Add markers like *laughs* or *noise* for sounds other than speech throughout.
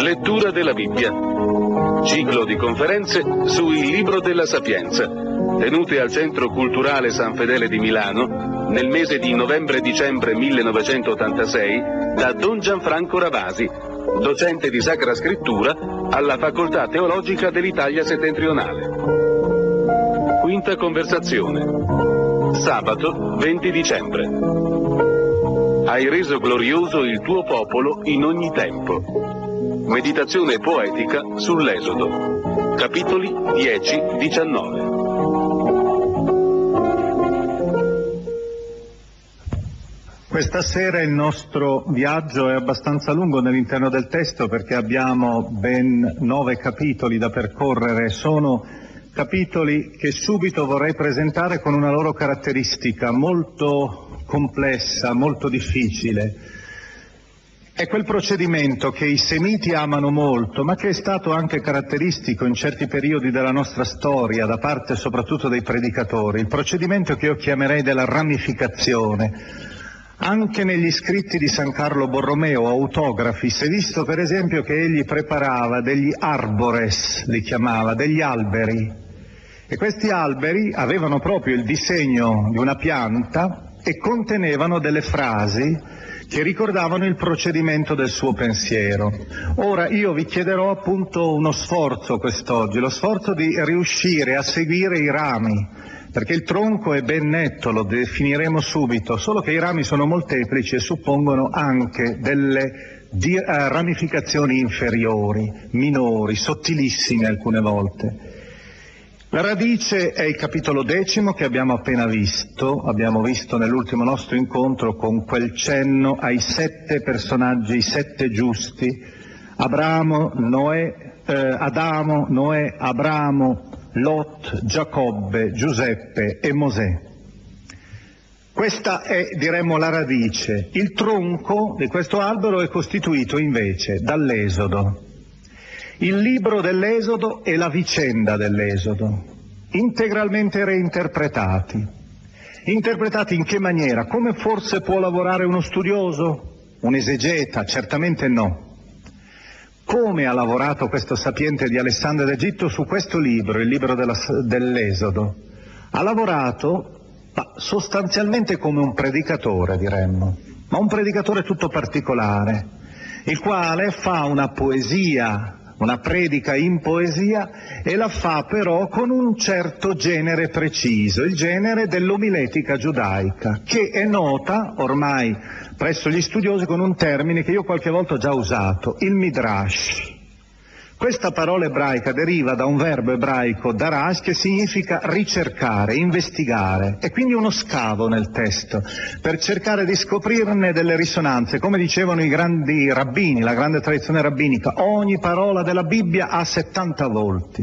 Lettura della Bibbia. Ciclo di conferenze sul Libro della Sapienza, tenute al Centro Culturale San Fedele di Milano nel mese di novembre-dicembre 1986 da Don Gianfranco Ravasi, docente di Sacra Scrittura alla Facoltà Teologica dell'Italia Settentrionale. Quinta conversazione. Sabato 20 dicembre. Hai reso glorioso il tuo popolo in ogni tempo. Meditazione poetica sull'Esodo. Capitoli 10-19. Questa sera il nostro viaggio è abbastanza lungo nell'interno del testo perché abbiamo ben nove capitoli da percorrere. Sono capitoli che subito vorrei presentare con una loro caratteristica molto complessa, molto difficile. È quel procedimento che i semiti amano molto, ma che è stato anche caratteristico in certi periodi della nostra storia, da parte soprattutto dei predicatori, il procedimento che io chiamerei della ramificazione. Anche negli scritti di San Carlo Borromeo, autografi, si è visto per esempio che egli preparava degli arbores, li chiamava, degli alberi. E questi alberi avevano proprio il disegno di una pianta e contenevano delle frasi che ricordavano il procedimento del suo pensiero. Ora io vi chiederò appunto uno sforzo quest'oggi, lo sforzo di riuscire a seguire i rami, perché il tronco è ben netto, lo definiremo subito, solo che i rami sono molteplici e suppongono anche delle di- eh, ramificazioni inferiori, minori, sottilissime alcune volte. La radice è il capitolo decimo che abbiamo appena visto, abbiamo visto nell'ultimo nostro incontro con quel cenno ai sette personaggi, i sette giusti, Abramo, Noè, eh, Adamo, Noè, Abramo, Lot, Giacobbe, Giuseppe e Mosè. Questa è, diremmo, la radice. Il tronco di questo albero è costituito invece dall'Esodo. Il libro dell'Esodo e la vicenda dell'Esodo, integralmente reinterpretati. Interpretati in che maniera? Come forse può lavorare uno studioso? Un esegeta? Certamente no. Come ha lavorato questo sapiente di Alessandro d'Egitto su questo libro, il libro della- dell'Esodo? Ha lavorato ma sostanzialmente come un predicatore, diremmo, ma un predicatore tutto particolare, il quale fa una poesia, una predica in poesia e la fa però con un certo genere preciso, il genere dell'omiletica giudaica, che è nota ormai presso gli studiosi con un termine che io qualche volta ho già usato, il midrash. Questa parola ebraica deriva da un verbo ebraico darash che significa ricercare, investigare, e quindi uno scavo nel testo per cercare di scoprirne delle risonanze. Come dicevano i grandi rabbini, la grande tradizione rabbinica, ogni parola della Bibbia ha 70 volti.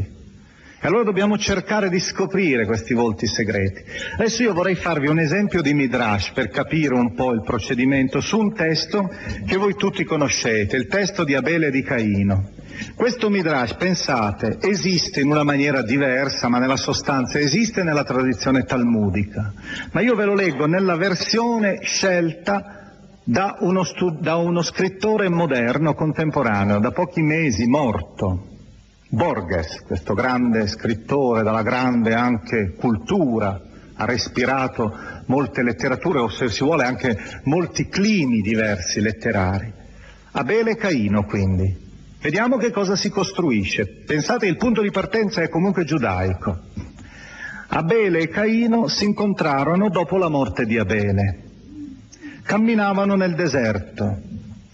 E allora dobbiamo cercare di scoprire questi volti segreti. Adesso io vorrei farvi un esempio di Midrash per capire un po' il procedimento su un testo che voi tutti conoscete, il testo di Abele e di Caino. Questo Midrash, pensate, esiste in una maniera diversa, ma nella sostanza esiste nella tradizione talmudica. Ma io ve lo leggo nella versione scelta da uno, stu- da uno scrittore moderno, contemporaneo, da pochi mesi, morto, Borges, questo grande scrittore dalla grande anche cultura, ha respirato molte letterature o se si vuole anche molti climi diversi letterari. Abele Caino quindi. Vediamo che cosa si costruisce. Pensate il punto di partenza è comunque giudaico. Abele e Caino si incontrarono dopo la morte di Abele. Camminavano nel deserto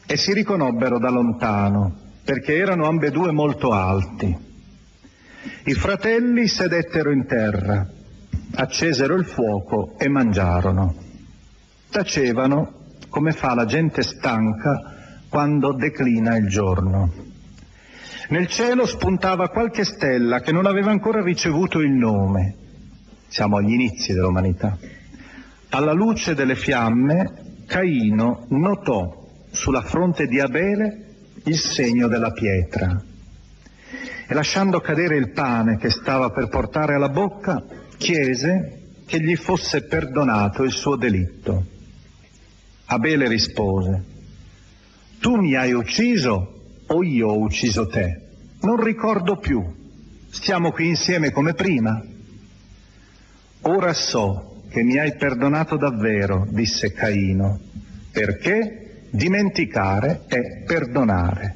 e si riconobbero da lontano perché erano ambedue molto alti. I fratelli sedettero in terra, accesero il fuoco e mangiarono. Tacevano come fa la gente stanca quando declina il giorno. Nel cielo spuntava qualche stella che non aveva ancora ricevuto il nome. Siamo agli inizi dell'umanità. Alla luce delle fiamme, Caino notò sulla fronte di Abele il segno della pietra. E lasciando cadere il pane che stava per portare alla bocca, chiese che gli fosse perdonato il suo delitto. Abele rispose, tu mi hai ucciso o io ho ucciso te? Non ricordo più. Stiamo qui insieme come prima. Ora so che mi hai perdonato davvero, disse Caino, perché Dimenticare è perdonare.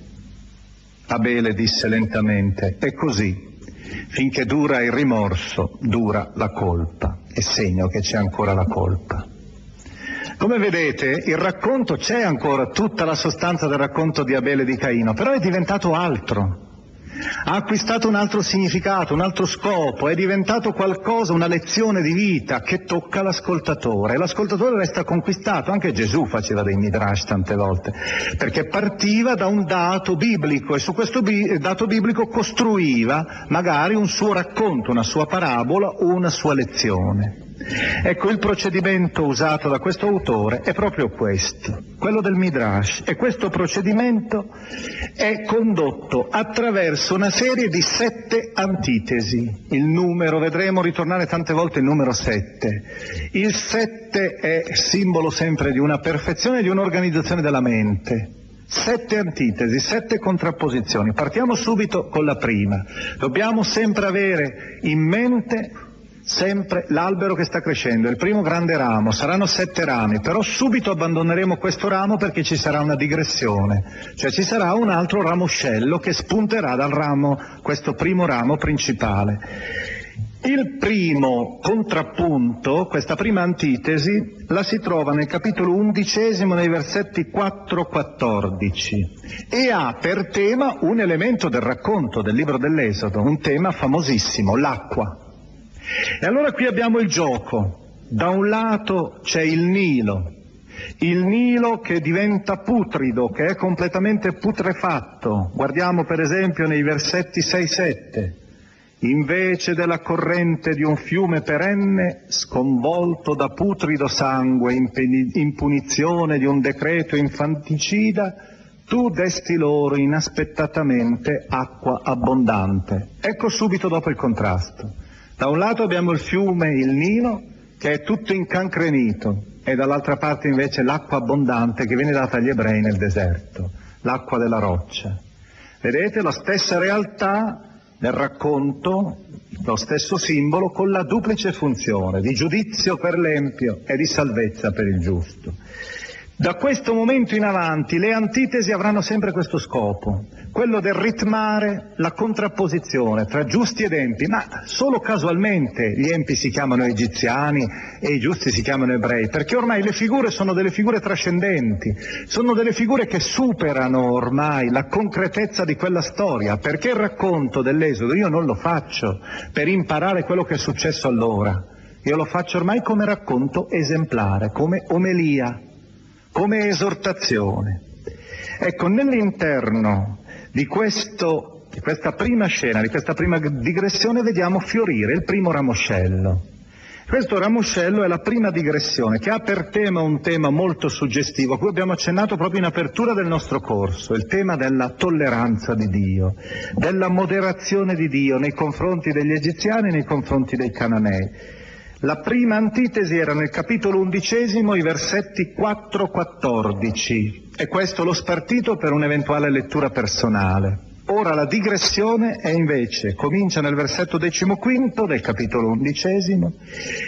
Abele disse lentamente, è così, finché dura il rimorso, dura la colpa, è segno che c'è ancora la colpa. Come vedete, il racconto c'è ancora, tutta la sostanza del racconto di Abele di Caino, però è diventato altro ha acquistato un altro significato, un altro scopo, è diventato qualcosa, una lezione di vita che tocca l'ascoltatore. L'ascoltatore resta conquistato, anche Gesù faceva dei midrash tante volte, perché partiva da un dato biblico e su questo bi- dato biblico costruiva magari un suo racconto, una sua parabola o una sua lezione. Ecco, il procedimento usato da questo autore è proprio questo, quello del Midrash, e questo procedimento è condotto attraverso una serie di sette antitesi. Il numero, vedremo ritornare tante volte il numero sette. Il sette è simbolo sempre di una perfezione, di un'organizzazione della mente. Sette antitesi, sette contrapposizioni. Partiamo subito con la prima. Dobbiamo sempre avere in mente sempre l'albero che sta crescendo, il primo grande ramo, saranno sette rami, però subito abbandoneremo questo ramo perché ci sarà una digressione, cioè ci sarà un altro ramoscello che spunterà dal ramo, questo primo ramo principale. Il primo contrappunto, questa prima antitesi, la si trova nel capitolo undicesimo nei versetti 4-14 e ha per tema un elemento del racconto del libro dell'Esodo, un tema famosissimo, l'acqua. E allora qui abbiamo il gioco. Da un lato c'è il Nilo, il Nilo che diventa putrido, che è completamente putrefatto. Guardiamo per esempio nei versetti 6-7. Invece della corrente di un fiume perenne, sconvolto da putrido sangue in punizione di un decreto infanticida, tu desti loro inaspettatamente acqua abbondante. Ecco subito dopo il contrasto. Da un lato abbiamo il fiume, il Nilo, che è tutto incancrenito, e dall'altra parte invece l'acqua abbondante che viene data agli ebrei nel deserto, l'acqua della roccia. Vedete la stessa realtà nel racconto, lo stesso simbolo con la duplice funzione di giudizio per l'empio e di salvezza per il giusto. Da questo momento in avanti le antitesi avranno sempre questo scopo, quello del ritmare la contrapposizione tra giusti ed empi, ma solo casualmente gli empi si chiamano egiziani e i giusti si chiamano ebrei, perché ormai le figure sono delle figure trascendenti, sono delle figure che superano ormai la concretezza di quella storia, perché il racconto dell'Esodo io non lo faccio per imparare quello che è successo allora, io lo faccio ormai come racconto esemplare, come omelia come esortazione. Ecco, nell'interno di questo di questa prima scena, di questa prima digressione, vediamo fiorire il primo ramoscello. Questo ramoscello è la prima digressione che ha per tema un tema molto suggestivo, a cui abbiamo accennato proprio in apertura del nostro corso, il tema della tolleranza di Dio, della moderazione di Dio nei confronti degli egiziani e nei confronti dei cananei. La prima antitesi era nel capitolo undicesimo, i versetti 4-14, e questo l'ho spartito per un'eventuale lettura personale. Ora la digressione è invece, comincia nel versetto decimoquinto del capitolo undicesimo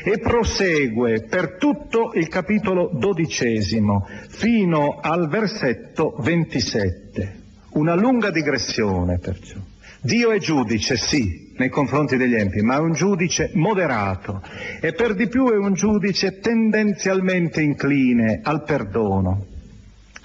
e prosegue per tutto il capitolo dodicesimo fino al versetto ventisette. Una lunga digressione perciò. Dio è giudice, sì, nei confronti degli empi, ma è un giudice moderato e per di più è un giudice tendenzialmente incline al perdono.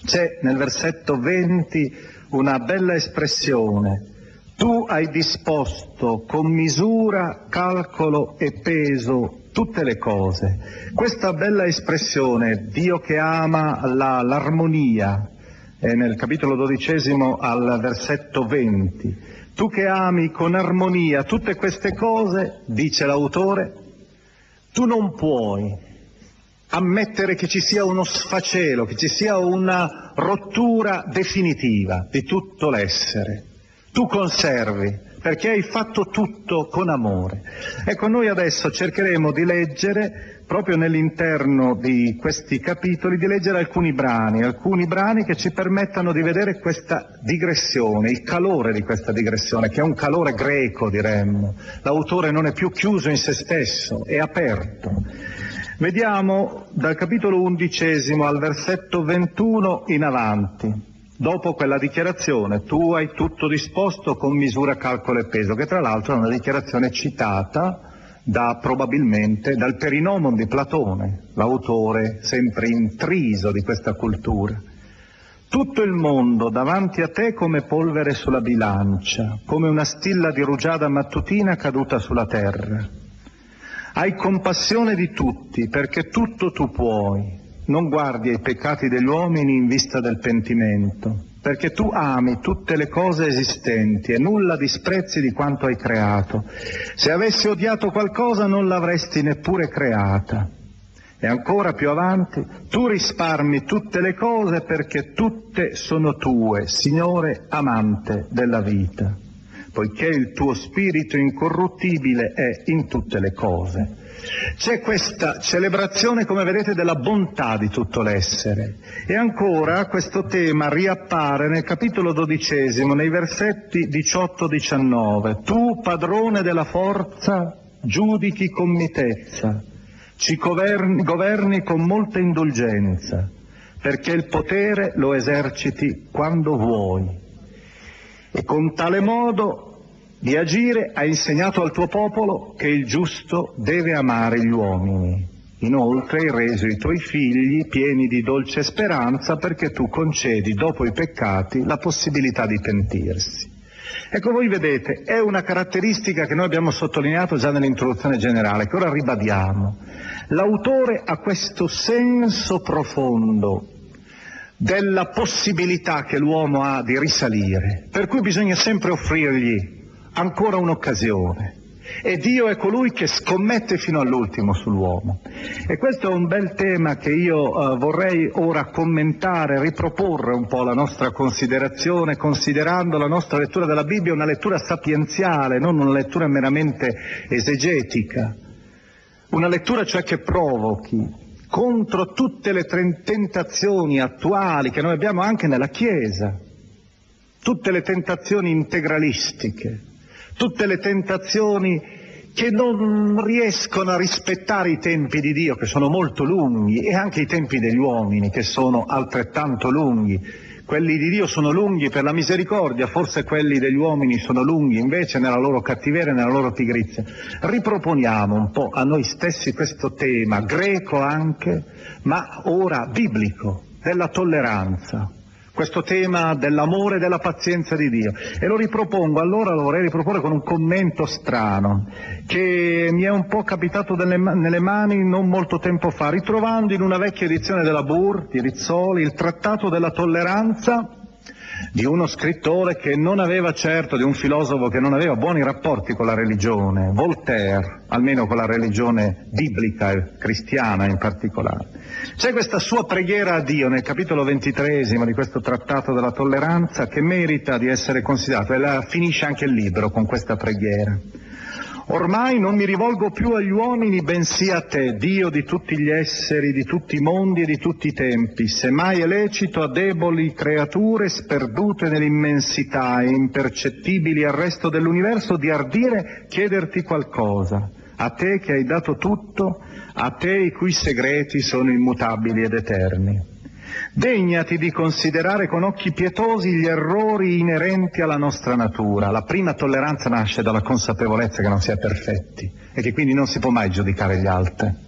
C'è nel versetto 20 una bella espressione. Tu hai disposto con misura, calcolo e peso tutte le cose. Questa bella espressione, Dio che ama la, l'armonia, è nel capitolo dodicesimo al versetto 20. Tu che ami con armonia tutte queste cose, dice l'autore, tu non puoi ammettere che ci sia uno sfacelo, che ci sia una rottura definitiva di tutto l'essere. Tu conservi, perché hai fatto tutto con amore. Ecco, noi adesso cercheremo di leggere, proprio nell'interno di questi capitoli, di leggere alcuni brani, alcuni brani che ci permettano di vedere questa digressione, il calore di questa digressione, che è un calore greco, diremmo. L'autore non è più chiuso in se stesso, è aperto. Vediamo dal capitolo undicesimo al versetto 21 in avanti, dopo quella dichiarazione, tu hai tutto disposto con misura, calcolo e peso, che tra l'altro è una dichiarazione citata da, probabilmente dal Perinomon di Platone, l'autore sempre intriso di questa cultura. Tutto il mondo davanti a te come polvere sulla bilancia, come una stilla di rugiada mattutina caduta sulla terra. Hai compassione di tutti perché tutto tu puoi. Non guardi ai peccati degli uomini in vista del pentimento, perché tu ami tutte le cose esistenti e nulla disprezzi di quanto hai creato. Se avessi odiato qualcosa non l'avresti neppure creata. E ancora più avanti, tu risparmi tutte le cose perché tutte sono tue, Signore amante della vita poiché il tuo spirito incorruttibile è in tutte le cose. C'è questa celebrazione, come vedete, della bontà di tutto l'essere. E ancora questo tema riappare nel capitolo dodicesimo, nei versetti 18-19. Tu, padrone della forza, giudichi con mitezza, ci governi, governi con molta indulgenza, perché il potere lo eserciti quando vuoi. E con tale modo di agire ha insegnato al tuo popolo che il giusto deve amare gli uomini. Inoltre hai reso i tuoi figli pieni di dolce speranza perché tu concedi dopo i peccati la possibilità di pentirsi. Ecco, voi vedete, è una caratteristica che noi abbiamo sottolineato già nell'introduzione generale, che ora ribadiamo. L'autore ha questo senso profondo della possibilità che l'uomo ha di risalire, per cui bisogna sempre offrirgli ancora un'occasione. E Dio è colui che scommette fino all'ultimo sull'uomo. E questo è un bel tema che io uh, vorrei ora commentare, riproporre un po' la nostra considerazione, considerando la nostra lettura della Bibbia una lettura sapienziale, non una lettura meramente esegetica. Una lettura cioè che provochi contro tutte le tentazioni attuali che noi abbiamo anche nella Chiesa, tutte le tentazioni integralistiche tutte le tentazioni che non riescono a rispettare i tempi di Dio, che sono molto lunghi, e anche i tempi degli uomini, che sono altrettanto lunghi. Quelli di Dio sono lunghi per la misericordia, forse quelli degli uomini sono lunghi invece nella loro cattiveria e nella loro pigrizia. Riproponiamo un po' a noi stessi questo tema, greco anche, ma ora biblico, della tolleranza, questo tema dell'amore e della pazienza di Dio. E lo ripropongo, allora lo vorrei riproporre con un commento strano, che mi è un po' capitato nelle, nelle mani non molto tempo fa, ritrovando in una vecchia edizione della Bur di Rizzoli il trattato della tolleranza di uno scrittore che non aveva certo, di un filosofo che non aveva buoni rapporti con la religione, Voltaire, almeno con la religione biblica e cristiana in particolare. C'è questa sua preghiera a Dio nel capitolo ventitresimo di questo trattato della tolleranza che merita di essere considerato e la finisce anche il libro con questa preghiera. Ormai non mi rivolgo più agli uomini, bensì a te, Dio di tutti gli esseri, di tutti i mondi e di tutti i tempi, semmai è lecito a deboli creature sperdute nell'immensità e impercettibili al resto dell'universo di ardire chiederti qualcosa, a te che hai dato tutto, a te i cui segreti sono immutabili ed eterni. Degnati di considerare con occhi pietosi gli errori inerenti alla nostra natura. La prima tolleranza nasce dalla consapevolezza che non si è perfetti e che quindi non si può mai giudicare gli altri.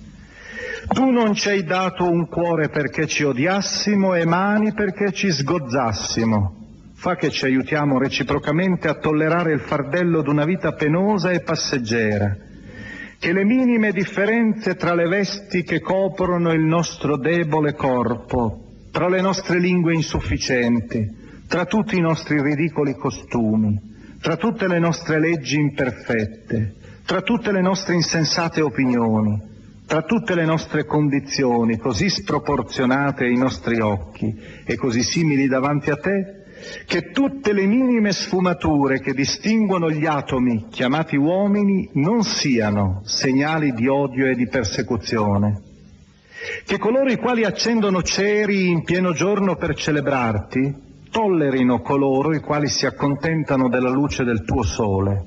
Tu non ci hai dato un cuore perché ci odiassimo e mani perché ci sgozzassimo. Fa che ci aiutiamo reciprocamente a tollerare il fardello d'una vita penosa e passeggera, che le minime differenze tra le vesti che coprono il nostro debole corpo tra le nostre lingue insufficienti, tra tutti i nostri ridicoli costumi, tra tutte le nostre leggi imperfette, tra tutte le nostre insensate opinioni, tra tutte le nostre condizioni così sproporzionate ai nostri occhi e così simili davanti a te, che tutte le minime sfumature che distinguono gli atomi chiamati uomini non siano segnali di odio e di persecuzione, che coloro i quali accendono ceri in pieno giorno per celebrarti tollerino coloro i quali si accontentano della luce del tuo sole,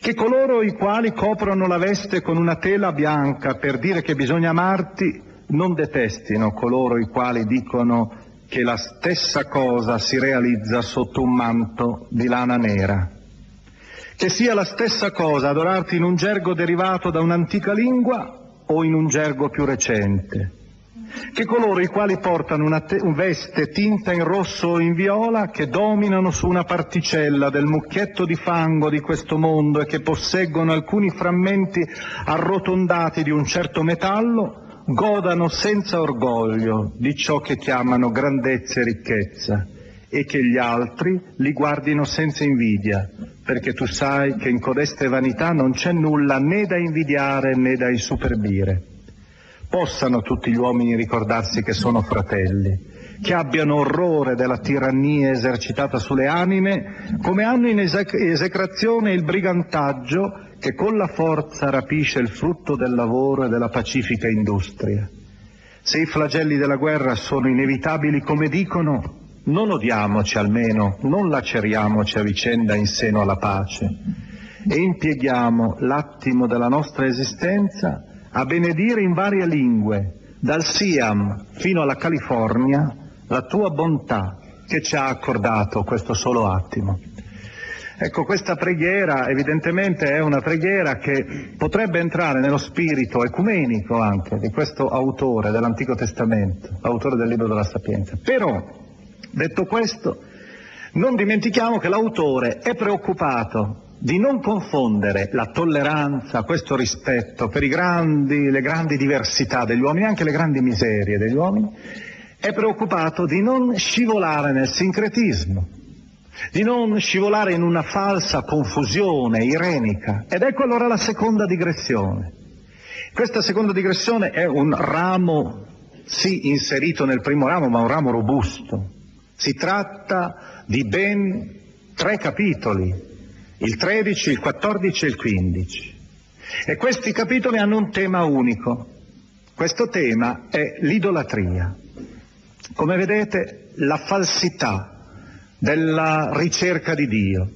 che coloro i quali coprono la veste con una tela bianca per dire che bisogna amarti non detestino coloro i quali dicono che la stessa cosa si realizza sotto un manto di lana nera. Che sia la stessa cosa adorarti in un gergo derivato da un'antica lingua o in un gergo più recente, che coloro i quali portano una te- un veste tinta in rosso o in viola, che dominano su una particella del mucchietto di fango di questo mondo e che posseggono alcuni frammenti arrotondati di un certo metallo, godano senza orgoglio di ciò che chiamano grandezza e ricchezza e che gli altri li guardino senza invidia, perché tu sai che in codeste vanità non c'è nulla né da invidiare né da insuperbire. Possano tutti gli uomini ricordarsi che sono fratelli, che abbiano orrore della tirannia esercitata sulle anime, come hanno in esec- esecrazione il brigantaggio che con la forza rapisce il frutto del lavoro e della pacifica industria. Se i flagelli della guerra sono inevitabili come dicono, non odiamoci almeno, non laceriamoci a vicenda in seno alla pace e impieghiamo l'attimo della nostra esistenza a benedire in varie lingue, dal Siam fino alla California, la tua bontà che ci ha accordato questo solo attimo. Ecco, questa preghiera evidentemente è una preghiera che potrebbe entrare nello spirito ecumenico anche di questo autore dell'Antico Testamento, autore del libro della Sapienza. Però Detto questo, non dimentichiamo che l'autore è preoccupato di non confondere la tolleranza, questo rispetto per grandi, le grandi diversità degli uomini, anche le grandi miserie degli uomini, è preoccupato di non scivolare nel sincretismo, di non scivolare in una falsa confusione irenica. Ed ecco allora la seconda digressione. Questa seconda digressione è un ramo, sì, inserito nel primo ramo, ma un ramo robusto, si tratta di ben tre capitoli, il 13, il 14 e il 15. E questi capitoli hanno un tema unico. Questo tema è l'idolatria. Come vedete, la falsità della ricerca di Dio.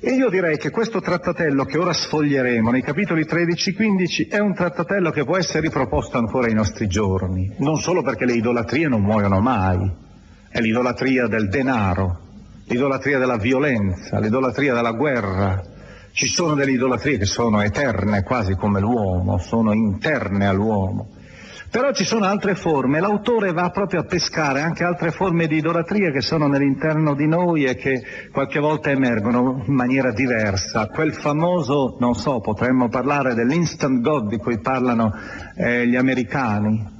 E io direi che questo trattatello che ora sfoglieremo nei capitoli 13 e 15 è un trattatello che può essere riproposto ancora ai nostri giorni, non solo perché le idolatrie non muoiono mai, è l'idolatria del denaro, l'idolatria della violenza, l'idolatria della guerra. Ci sono delle idolatrie che sono eterne, quasi come l'uomo, sono interne all'uomo. Però ci sono altre forme, l'autore va proprio a pescare anche altre forme di idolatria che sono nell'interno di noi e che qualche volta emergono in maniera diversa. Quel famoso, non so, potremmo parlare dell'instant God di cui parlano eh, gli americani,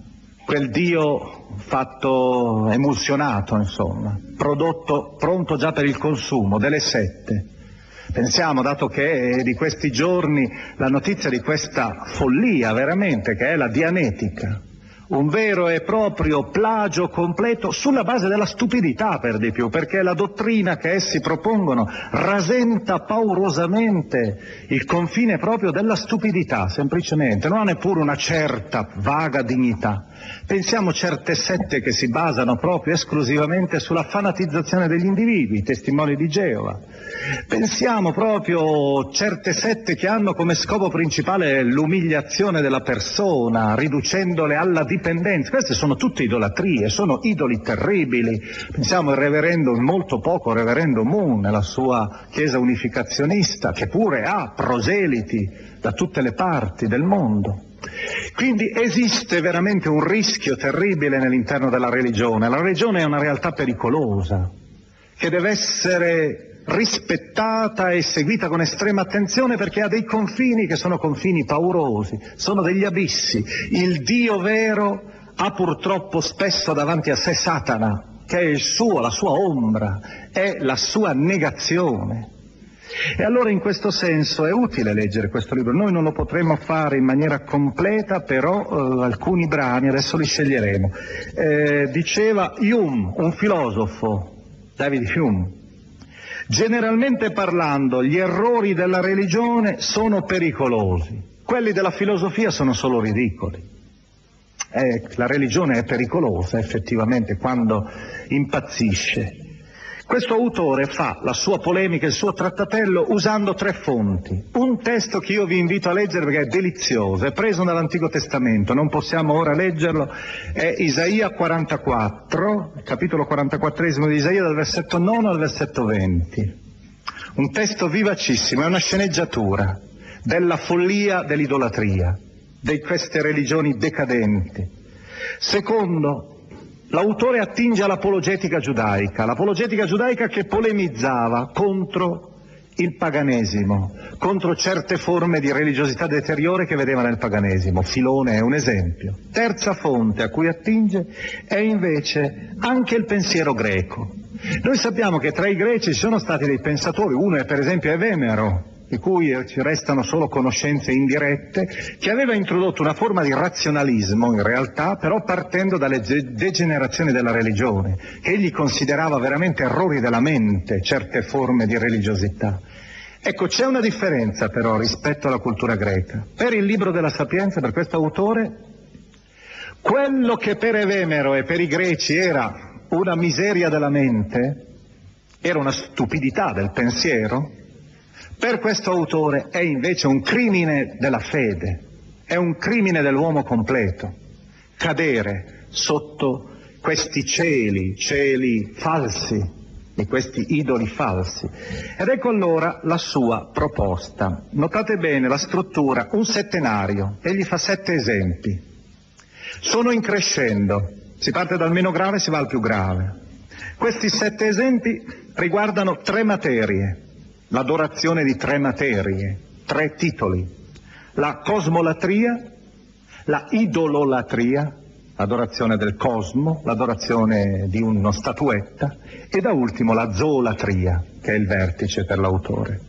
quel Dio fatto emulsionato, insomma, prodotto pronto già per il consumo, delle sette. Pensiamo, dato che è di questi giorni la notizia di questa follia veramente, che è la dianetica, un vero e proprio plagio completo sulla base della stupidità per di più, perché la dottrina che essi propongono rasenta paurosamente il confine proprio della stupidità, semplicemente, non ha neppure una certa vaga dignità. Pensiamo certe sette che si basano proprio esclusivamente sulla fanatizzazione degli individui, i testimoni di Geova. Pensiamo proprio certe sette che hanno come scopo principale l'umiliazione della persona, riducendole alla dipendenza. Queste sono tutte idolatrie, sono idoli terribili. Pensiamo al reverendo, molto poco reverendo Moon, nella sua chiesa unificazionista, che pure ha proseliti da tutte le parti del mondo. Quindi esiste veramente un rischio terribile nell'interno della religione. La religione è una realtà pericolosa, che deve essere rispettata e seguita con estrema attenzione perché ha dei confini che sono confini paurosi, sono degli abissi. Il Dio vero ha purtroppo spesso davanti a sé Satana, che è il suo, la sua ombra, è la sua negazione. E allora in questo senso è utile leggere questo libro. Noi non lo potremo fare in maniera completa, però eh, alcuni brani adesso li sceglieremo. Eh, diceva Hume, un filosofo, David Hume, generalmente parlando gli errori della religione sono pericolosi, quelli della filosofia sono solo ridicoli. Eh, la religione è pericolosa effettivamente quando impazzisce. Questo autore fa la sua polemica, il suo trattatello usando tre fonti. Un testo che io vi invito a leggere perché è delizioso, è preso dall'Antico Testamento, non possiamo ora leggerlo, è Isaia 44, capitolo 44 di Isaia dal versetto 9 al versetto 20. Un testo vivacissimo, è una sceneggiatura della follia dell'idolatria, di queste religioni decadenti. Secondo, L'autore attinge all'apologetica giudaica, l'apologetica giudaica che polemizzava contro il paganesimo, contro certe forme di religiosità deteriore che vedeva nel paganesimo. Filone è un esempio. Terza fonte a cui attinge è invece anche il pensiero greco. Noi sappiamo che tra i greci ci sono stati dei pensatori, uno è per esempio Evemero, di cui ci restano solo conoscenze indirette, che aveva introdotto una forma di razionalismo in realtà, però partendo dalle degenerazioni della religione, che egli considerava veramente errori della mente certe forme di religiosità. Ecco, c'è una differenza però rispetto alla cultura greca. Per il libro della Sapienza, per questo autore, quello che per Evemero e per i greci era una miseria della mente, era una stupidità del pensiero, per questo autore è invece un crimine della fede, è un crimine dell'uomo completo, cadere sotto questi cieli, cieli falsi, di questi idoli falsi. Ed ecco allora la sua proposta. Notate bene la struttura, un settenario, egli fa sette esempi. Sono in crescendo, si parte dal meno grave e si va al più grave. Questi sette esempi riguardano tre materie, l'adorazione di tre materie, tre titoli, la cosmolatria, la idololatria, l'adorazione del cosmo, l'adorazione di una statuetta e da ultimo la zoolatria, che è il vertice per l'autore.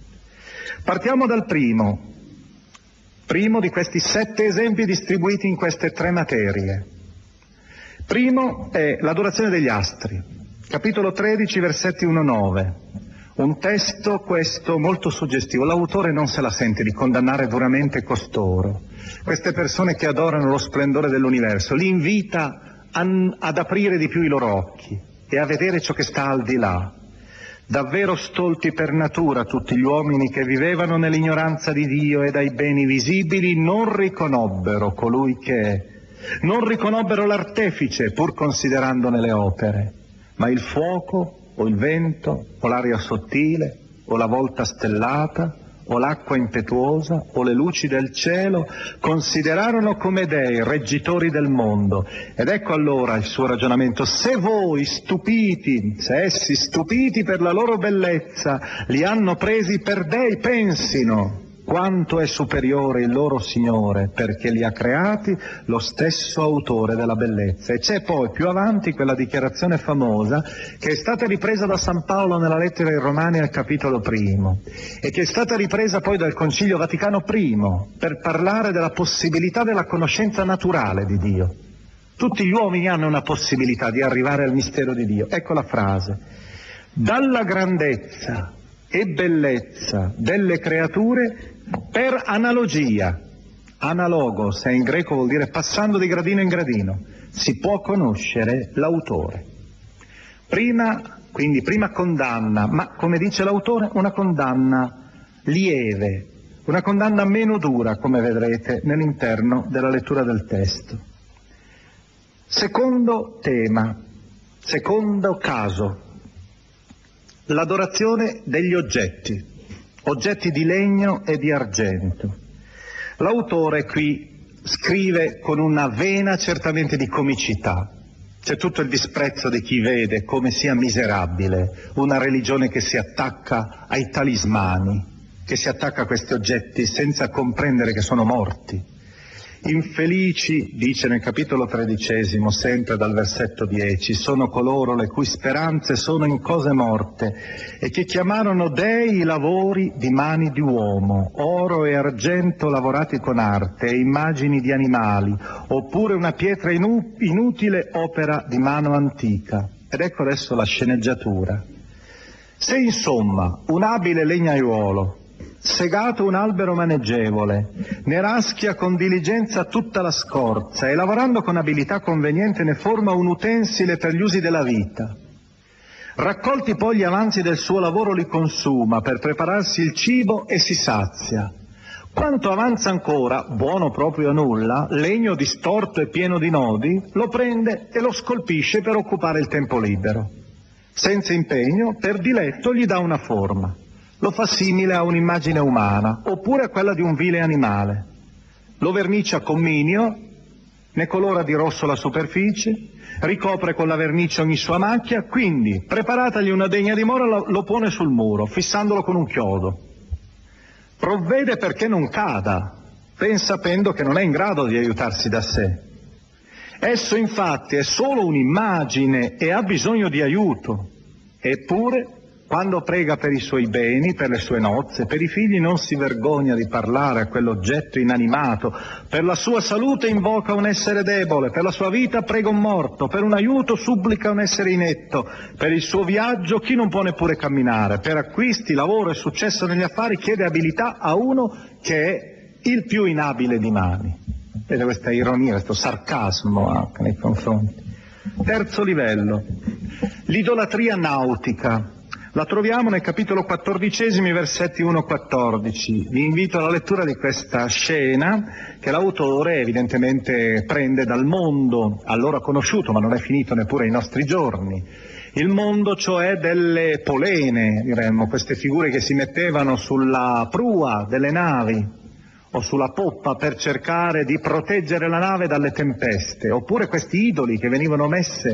Partiamo dal primo, primo di questi sette esempi distribuiti in queste tre materie. Primo è l'adorazione degli astri, capitolo 13, versetti 1-9. Un testo questo molto suggestivo. L'autore non se la sente di condannare duramente costoro, queste persone che adorano lo splendore dell'universo, li invita a, ad aprire di più i loro occhi e a vedere ciò che sta al di là. Davvero stolti per natura tutti gli uomini che vivevano nell'ignoranza di Dio e dai beni visibili non riconobbero colui che è, non riconobbero l'artefice pur considerandone le opere, ma il fuoco o il vento, o l'aria sottile, o la volta stellata, o l'acqua impetuosa, o le luci del cielo, considerarono come dei, reggitori del mondo. Ed ecco allora il suo ragionamento, se voi stupiti, se essi stupiti per la loro bellezza, li hanno presi per dei, pensino quanto è superiore il loro Signore perché li ha creati lo stesso autore della bellezza. E c'è poi più avanti quella dichiarazione famosa che è stata ripresa da San Paolo nella lettera ai Romani al capitolo primo e che è stata ripresa poi dal Concilio Vaticano I per parlare della possibilità della conoscenza naturale di Dio. Tutti gli uomini hanno una possibilità di arrivare al mistero di Dio. Ecco la frase. Dalla grandezza e bellezza delle creature per analogia, analogos, e in greco vuol dire passando di gradino in gradino, si può conoscere l'autore. Prima, quindi prima condanna, ma come dice l'autore, una condanna lieve, una condanna meno dura, come vedrete nell'interno della lettura del testo. Secondo tema, secondo caso, l'adorazione degli oggetti oggetti di legno e di argento. L'autore qui scrive con una vena certamente di comicità. C'è tutto il disprezzo di chi vede come sia miserabile una religione che si attacca ai talismani, che si attacca a questi oggetti senza comprendere che sono morti. Infelici, dice nel capitolo tredicesimo, sempre dal versetto 10, sono coloro le cui speranze sono in cose morte e che chiamarono dei i lavori di mani di uomo, oro e argento lavorati con arte e immagini di animali, oppure una pietra inu- inutile opera di mano antica. Ed ecco adesso la sceneggiatura. Se insomma un abile legnaiuolo segato un albero maneggevole, ne raschia con diligenza tutta la scorza e lavorando con abilità conveniente ne forma un utensile per gli usi della vita. Raccolti poi gli avanzi del suo lavoro li consuma per prepararsi il cibo e si sazia. Quanto avanza ancora, buono proprio a nulla, legno distorto e pieno di nodi, lo prende e lo scolpisce per occupare il tempo libero. Senza impegno, per diletto gli dà una forma lo fa simile a un'immagine umana oppure a quella di un vile animale. Lo vernicia con minio, ne colora di rosso la superficie, ricopre con la vernice ogni sua macchia, quindi preparatagli una degna dimora lo, lo pone sul muro, fissandolo con un chiodo. Provvede perché non cada, ben sapendo che non è in grado di aiutarsi da sé. Esso infatti è solo un'immagine e ha bisogno di aiuto, eppure quando prega per i suoi beni, per le sue nozze, per i figli non si vergogna di parlare a quell'oggetto inanimato, per la sua salute invoca un essere debole, per la sua vita prega un morto, per un aiuto supplica un essere inetto, per il suo viaggio chi non può neppure camminare, per acquisti, lavoro e successo negli affari chiede abilità a uno che è il più inabile di mani. Vede questa ironia, questo sarcasmo anche nei confronti. Terzo livello, l'idolatria nautica. La troviamo nel capitolo 14, versetti 1-14. Vi invito alla lettura di questa scena che l'autore evidentemente prende dal mondo, allora conosciuto, ma non è finito neppure ai nostri giorni. Il mondo cioè delle polene, diremmo, queste figure che si mettevano sulla prua delle navi, o sulla poppa per cercare di proteggere la nave dalle tempeste, oppure questi idoli che venivano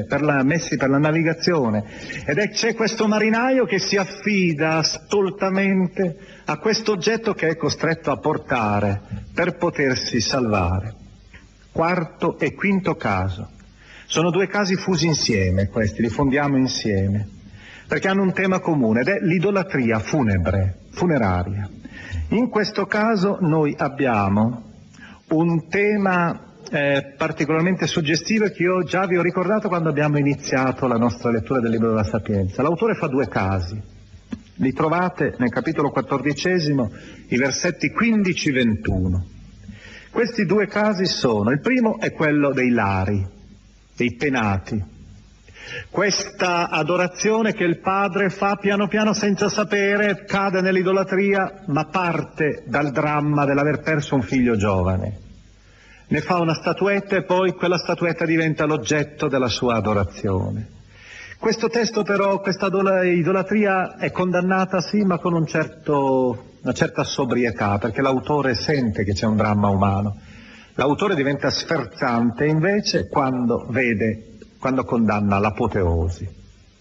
per la, messi per la navigazione. Ed è, c'è questo marinaio che si affida stoltamente a questo oggetto che è costretto a portare per potersi salvare. Quarto e quinto caso. Sono due casi fusi insieme questi, li fondiamo insieme, perché hanno un tema comune ed è l'idolatria funebre, funeraria. In questo caso noi abbiamo un tema eh, particolarmente suggestivo che io già vi ho ricordato quando abbiamo iniziato la nostra lettura del libro della Sapienza. L'autore fa due casi. Li trovate nel capitolo quattordicesimo, i versetti 15-21. Questi due casi sono, il primo è quello dei lari, dei penati, questa adorazione che il padre fa piano piano senza sapere, cade nell'idolatria, ma parte dal dramma dell'aver perso un figlio giovane. Ne fa una statuetta e poi quella statuetta diventa l'oggetto della sua adorazione. Questo testo però, questa idolatria è condannata sì, ma con un certo, una certa sobrietà, perché l'autore sente che c'è un dramma umano. L'autore diventa sferzante invece quando vede quando condanna l'apoteosi.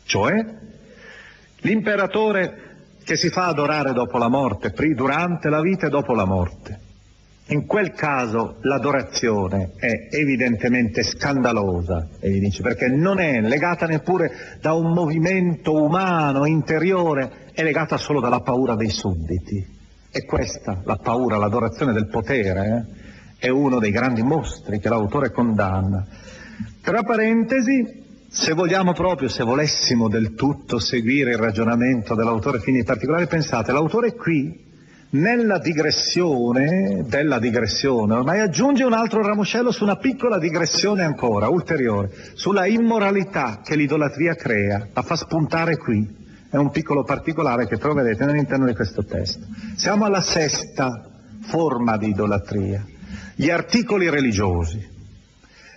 Cioè, l'imperatore che si fa adorare dopo la morte, durante la vita e dopo la morte. In quel caso l'adorazione è evidentemente scandalosa, perché non è legata neppure da un movimento umano interiore, è legata solo dalla paura dei sudditi. E questa, la paura, l'adorazione del potere, eh, è uno dei grandi mostri che l'autore condanna. Tra parentesi, se vogliamo proprio, se volessimo del tutto seguire il ragionamento dell'autore fino in particolare, pensate, l'autore qui nella digressione della digressione, ormai aggiunge un altro ramoscello su una piccola digressione ancora, ulteriore, sulla immoralità che l'idolatria crea, la fa spuntare qui. È un piccolo particolare che troverete all'interno di questo testo. Siamo alla sesta forma di idolatria, gli articoli religiosi.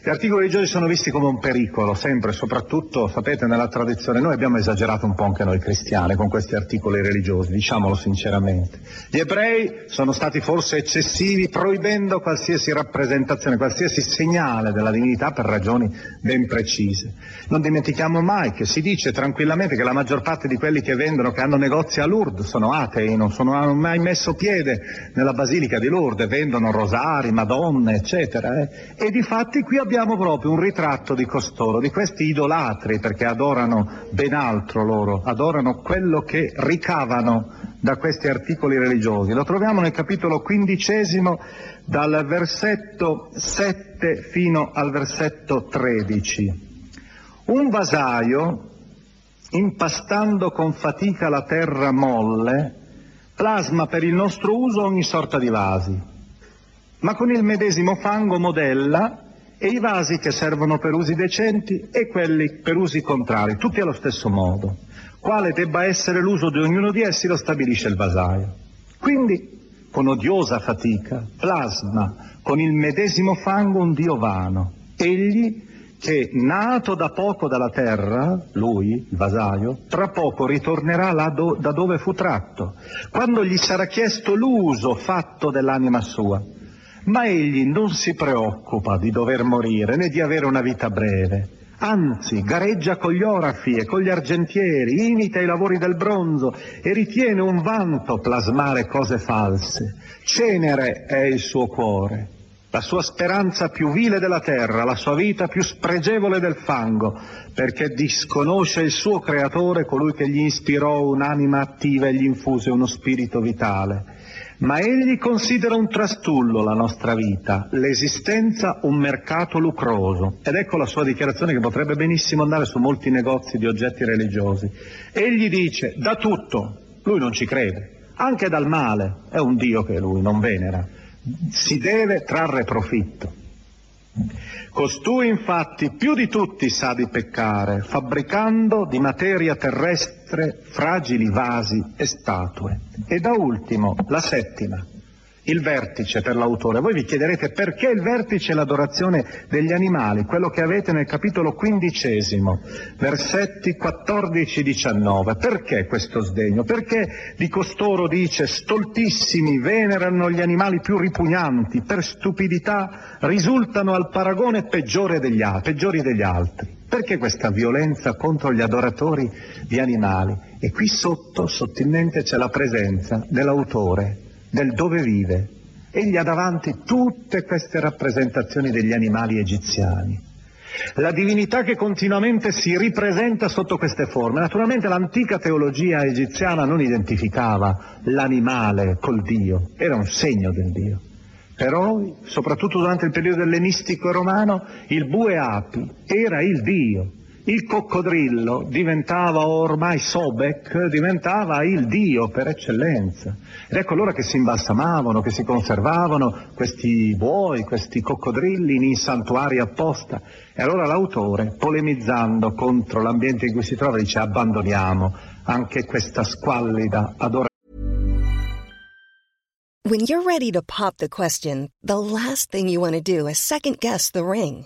Gli articoli religiosi sono visti come un pericolo, sempre, soprattutto, sapete, nella tradizione. Noi abbiamo esagerato un po' anche noi cristiani con questi articoli religiosi, diciamolo sinceramente. Gli ebrei sono stati forse eccessivi, proibendo qualsiasi rappresentazione, qualsiasi segnale della divinità per ragioni ben precise. Non dimentichiamo mai che si dice tranquillamente che la maggior parte di quelli che vendono, che hanno negozi a Lourdes, sono atei, non, sono, hanno mai messo piede nella basilica di Lourdes, vendono rosari, madonne, eccetera. Eh. E di fatti qui abbiamo abbiamo proprio un ritratto di costoro, di questi idolatri, perché adorano ben altro loro, adorano quello che ricavano da questi articoli religiosi. Lo troviamo nel capitolo quindicesimo dal versetto 7 fino al versetto 13. Un vasaio, impastando con fatica la terra molle, plasma per il nostro uso ogni sorta di vasi, ma con il medesimo fango modella e i vasi che servono per usi decenti e quelli per usi contrari, tutti allo stesso modo. Quale debba essere l'uso di ognuno di essi lo stabilisce il vasaio. Quindi, con odiosa fatica, plasma con il medesimo fango un dio vano. Egli che, nato da poco dalla terra, lui, il vasaio, tra poco ritornerà do, da dove fu tratto, quando gli sarà chiesto l'uso fatto dell'anima sua. Ma egli non si preoccupa di dover morire né di avere una vita breve. Anzi, gareggia con gli orafi e con gli argentieri, imita i lavori del bronzo e ritiene un vanto plasmare cose false. Cenere è il suo cuore, la sua speranza più vile della terra, la sua vita più spregevole del fango, perché disconosce il suo creatore, colui che gli ispirò un'anima attiva e gli infuse uno spirito vitale ma egli considera un trastullo la nostra vita, l'esistenza un mercato lucroso. Ed ecco la sua dichiarazione che potrebbe benissimo andare su molti negozi di oggetti religiosi. Egli dice, da tutto, lui non ci crede, anche dal male, è un Dio che lui non venera, si deve trarre profitto. Costui infatti più di tutti sa di peccare, fabbricando di materia terrestre fragili vasi e statue. E da ultimo, la settima, il vertice per l'autore. Voi vi chiederete perché il vertice è l'adorazione degli animali, quello che avete nel capitolo quindicesimo, versetti 14-19. Perché questo sdegno? Perché di costoro dice stoltissimi venerano gli animali più ripugnanti, per stupidità risultano al paragone peggiore degli, peggiori degli altri. Perché questa violenza contro gli adoratori di animali? E qui sotto, sottilmente, c'è la presenza dell'autore del dove vive. Egli ha davanti tutte queste rappresentazioni degli animali egiziani. La divinità che continuamente si ripresenta sotto queste forme. Naturalmente l'antica teologia egiziana non identificava l'animale col Dio, era un segno del Dio. Però, soprattutto durante il periodo ellenistico romano, il bue api era il Dio, il coccodrillo diventava ormai Sobek, diventava il dio per eccellenza. Ed ecco allora che si imbalsamavano, che si conservavano questi buoi, questi coccodrilli in santuari apposta. E allora l'autore, polemizzando contro l'ambiente in cui si trova, dice abbandoniamo anche questa squallida adorazione. When you're ready to pop the question, the last thing you want to do is second guess the ring.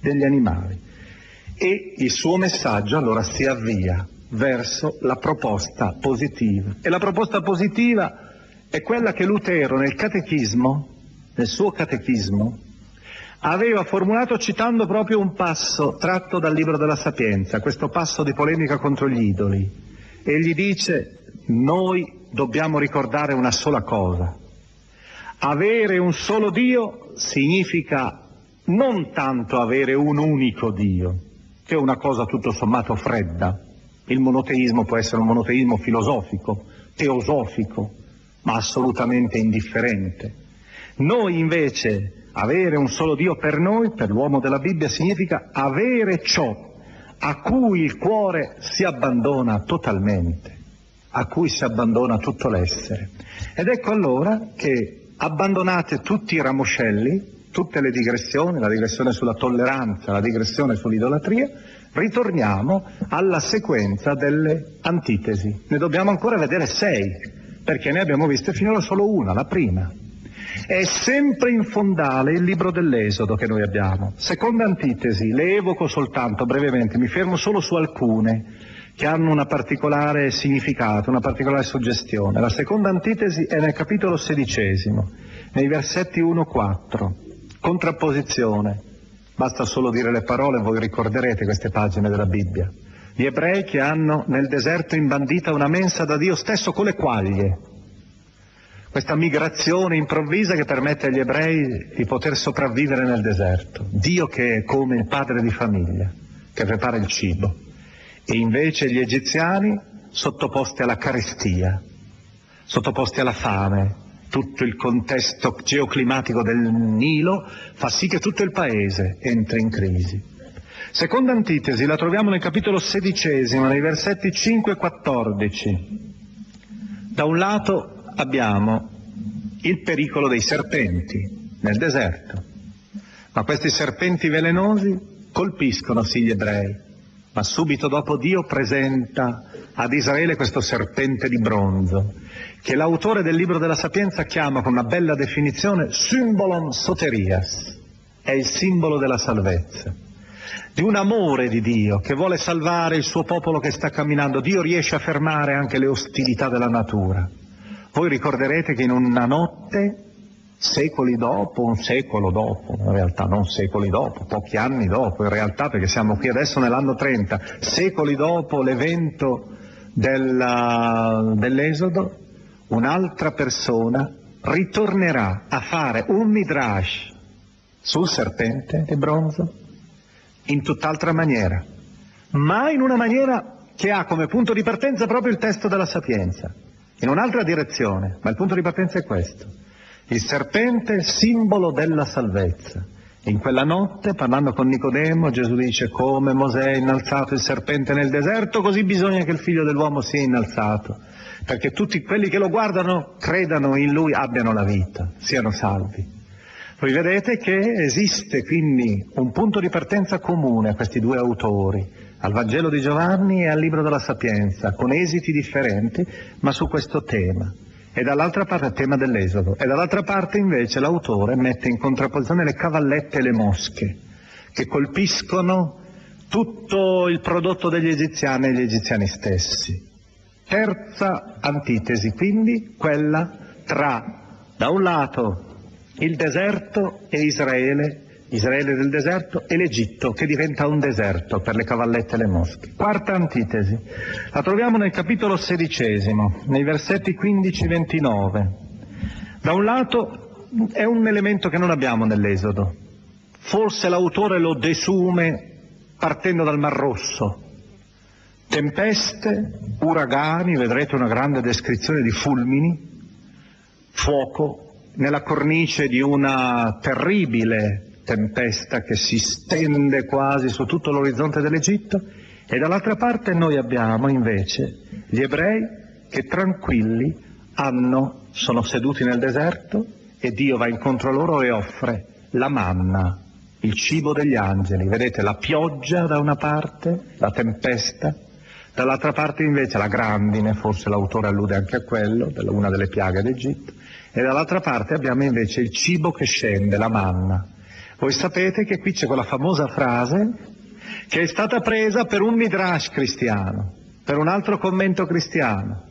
Degli animali. E il suo messaggio allora si avvia verso la proposta positiva. E la proposta positiva è quella che Lutero nel catechismo, nel suo catechismo, aveva formulato citando proprio un passo tratto dal libro della Sapienza, questo passo di polemica contro gli idoli. Egli dice, noi dobbiamo ricordare una sola cosa. Avere un solo Dio significa non tanto avere un unico Dio, che è una cosa tutto sommato fredda. Il monoteismo può essere un monoteismo filosofico, teosofico, ma assolutamente indifferente. Noi invece avere un solo Dio per noi, per l'uomo della Bibbia, significa avere ciò a cui il cuore si abbandona totalmente, a cui si abbandona tutto l'essere. Ed ecco allora che abbandonate tutti i ramoscelli, tutte le digressioni, la digressione sulla tolleranza, la digressione sull'idolatria, ritorniamo alla sequenza delle antitesi. Ne dobbiamo ancora vedere sei, perché ne abbiamo viste finora solo una, la prima. È sempre in fondale il libro dell'Esodo che noi abbiamo. Seconda antitesi, le evoco soltanto brevemente, mi fermo solo su alcune che hanno un particolare significato, una particolare suggestione. La seconda antitesi è nel capitolo sedicesimo, nei versetti 1-4 contrapposizione. Basta solo dire le parole, voi ricorderete queste pagine della Bibbia. Gli ebrei che hanno nel deserto imbandita una mensa da Dio stesso con le quaglie. Questa migrazione improvvisa che permette agli ebrei di poter sopravvivere nel deserto. Dio che è come il padre di famiglia, che prepara il cibo. E invece gli egiziani sottoposti alla carestia, sottoposti alla fame, tutto il contesto geoclimatico del Nilo fa sì che tutto il paese entri in crisi. Seconda antitesi la troviamo nel capitolo sedicesimo, nei versetti 5 e 14. Da un lato abbiamo il pericolo dei serpenti nel deserto, ma questi serpenti velenosi colpiscono sì gli ebrei, ma subito dopo Dio presenta ad Israele questo serpente di bronzo, che l'autore del libro della Sapienza chiama con una bella definizione symbolon soterias, è il simbolo della salvezza, di un amore di Dio che vuole salvare il suo popolo che sta camminando. Dio riesce a fermare anche le ostilità della natura. Voi ricorderete che in una notte, secoli dopo, un secolo dopo, in realtà non secoli dopo, pochi anni dopo, in realtà perché siamo qui adesso nell'anno 30, secoli dopo l'evento della, dell'Esodo, un'altra persona ritornerà a fare un midrash sul serpente di bronzo in tutt'altra maniera, ma in una maniera che ha come punto di partenza proprio il testo della sapienza, in un'altra direzione, ma il punto di partenza è questo. Il serpente simbolo della salvezza. In quella notte, parlando con Nicodemo, Gesù dice come Mosè ha innalzato il serpente nel deserto, così bisogna che il figlio dell'uomo sia innalzato, perché tutti quelli che lo guardano credano in lui, abbiano la vita, siano salvi. Voi vedete che esiste quindi un punto di partenza comune a questi due autori, al Vangelo di Giovanni e al Libro della Sapienza, con esiti differenti, ma su questo tema e dall'altra parte il tema dell'esodo, e dall'altra parte invece l'autore mette in contrapposizione le cavallette e le mosche, che colpiscono tutto il prodotto degli egiziani e gli egiziani stessi. Terza antitesi, quindi quella tra, da un lato, il deserto e Israele Israele del deserto e l'Egitto che diventa un deserto per le cavallette e le mosche. Quarta antitesi, la troviamo nel capitolo sedicesimo, nei versetti 15-29. Da un lato è un elemento che non abbiamo nell'Esodo, forse l'autore lo desume partendo dal Mar Rosso, Tempeste, uragani, vedrete una grande descrizione di fulmini, fuoco, nella cornice di una terribile tempesta che si stende quasi su tutto l'orizzonte dell'Egitto e dall'altra parte noi abbiamo invece gli ebrei che tranquilli hanno, sono seduti nel deserto e Dio va incontro loro e offre la manna, il cibo degli angeli. Vedete la pioggia da una parte, la tempesta, dall'altra parte invece la grandine, forse l'autore allude anche a quello, una delle piaghe d'Egitto, e dall'altra parte abbiamo invece il cibo che scende, la manna. Voi sapete che qui c'è quella famosa frase che è stata presa per un midrash cristiano, per un altro commento cristiano.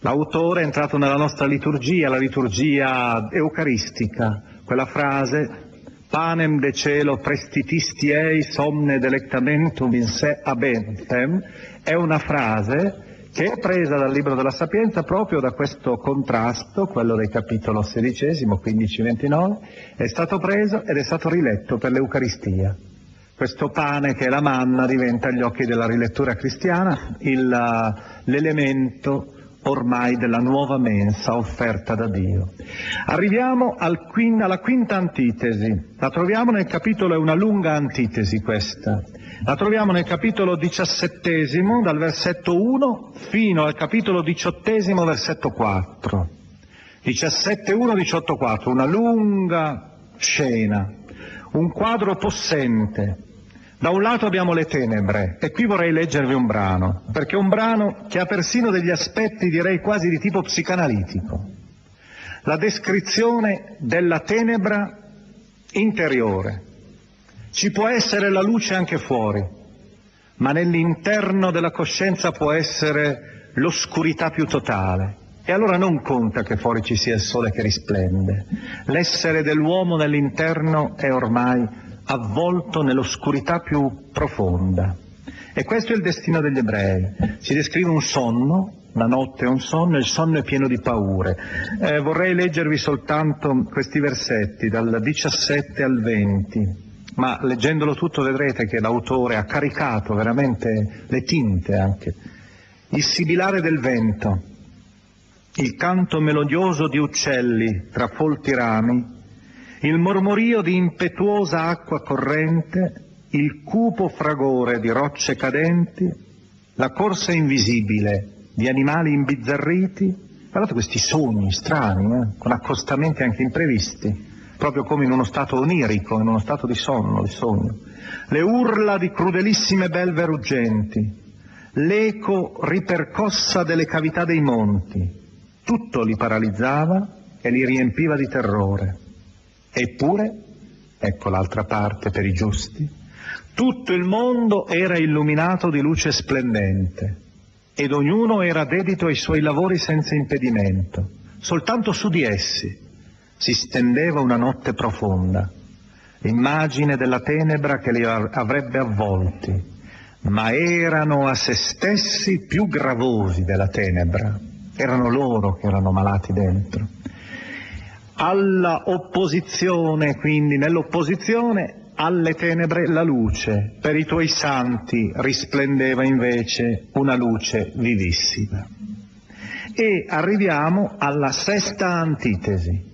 L'autore è entrato nella nostra liturgia, la liturgia eucaristica, quella frase panem de cielo prestitisti ei somne delectamentum in se abentem, è una frase che è presa dal libro della Sapienza proprio da questo contrasto, quello del capitolo XVI, 15-29, è stato preso ed è stato riletto per l'Eucaristia. Questo pane che è la manna diventa agli occhi della rilettura cristiana il, l'elemento ormai della nuova mensa offerta da Dio. Arriviamo al alla quinta antitesi, la troviamo nel capitolo, è una lunga antitesi questa, la troviamo nel capitolo diciassettesimo, dal versetto 1 fino al capitolo diciottesimo, versetto 4. 17.1, 18.4, una lunga scena, un quadro possente, da un lato abbiamo le tenebre, e qui vorrei leggervi un brano, perché è un brano che ha persino degli aspetti direi quasi di tipo psicanalitico. La descrizione della tenebra interiore. Ci può essere la luce anche fuori, ma nell'interno della coscienza può essere l'oscurità più totale. E allora non conta che fuori ci sia il sole che risplende. L'essere dell'uomo nell'interno è ormai avvolto nell'oscurità più profonda. E questo è il destino degli ebrei. Si descrive un sonno, la notte è un sonno, il sonno è pieno di paure. Eh, vorrei leggervi soltanto questi versetti, dal 17 al 20, ma leggendolo tutto vedrete che l'autore ha caricato veramente le tinte anche. Il sibilare del vento, il canto melodioso di uccelli tra folti rami, il mormorio di impetuosa acqua corrente, il cupo fragore di rocce cadenti, la corsa invisibile di animali imbizzarriti, guardate questi sogni strani, eh, con accostamenti anche imprevisti, proprio come in uno stato onirico, in uno stato di sonno, di sogno. Le urla di crudelissime belve ruggenti, l'eco ripercossa delle cavità dei monti, tutto li paralizzava e li riempiva di terrore. Eppure, ecco l'altra parte per i giusti, tutto il mondo era illuminato di luce splendente ed ognuno era dedito ai suoi lavori senza impedimento. Soltanto su di essi si stendeva una notte profonda, l'immagine della tenebra che li avrebbe avvolti, ma erano a se stessi più gravosi della tenebra, erano loro che erano malati dentro alla opposizione, quindi nell'opposizione alle tenebre la luce, per i tuoi santi risplendeva invece una luce vivissima. E arriviamo alla sesta antitesi.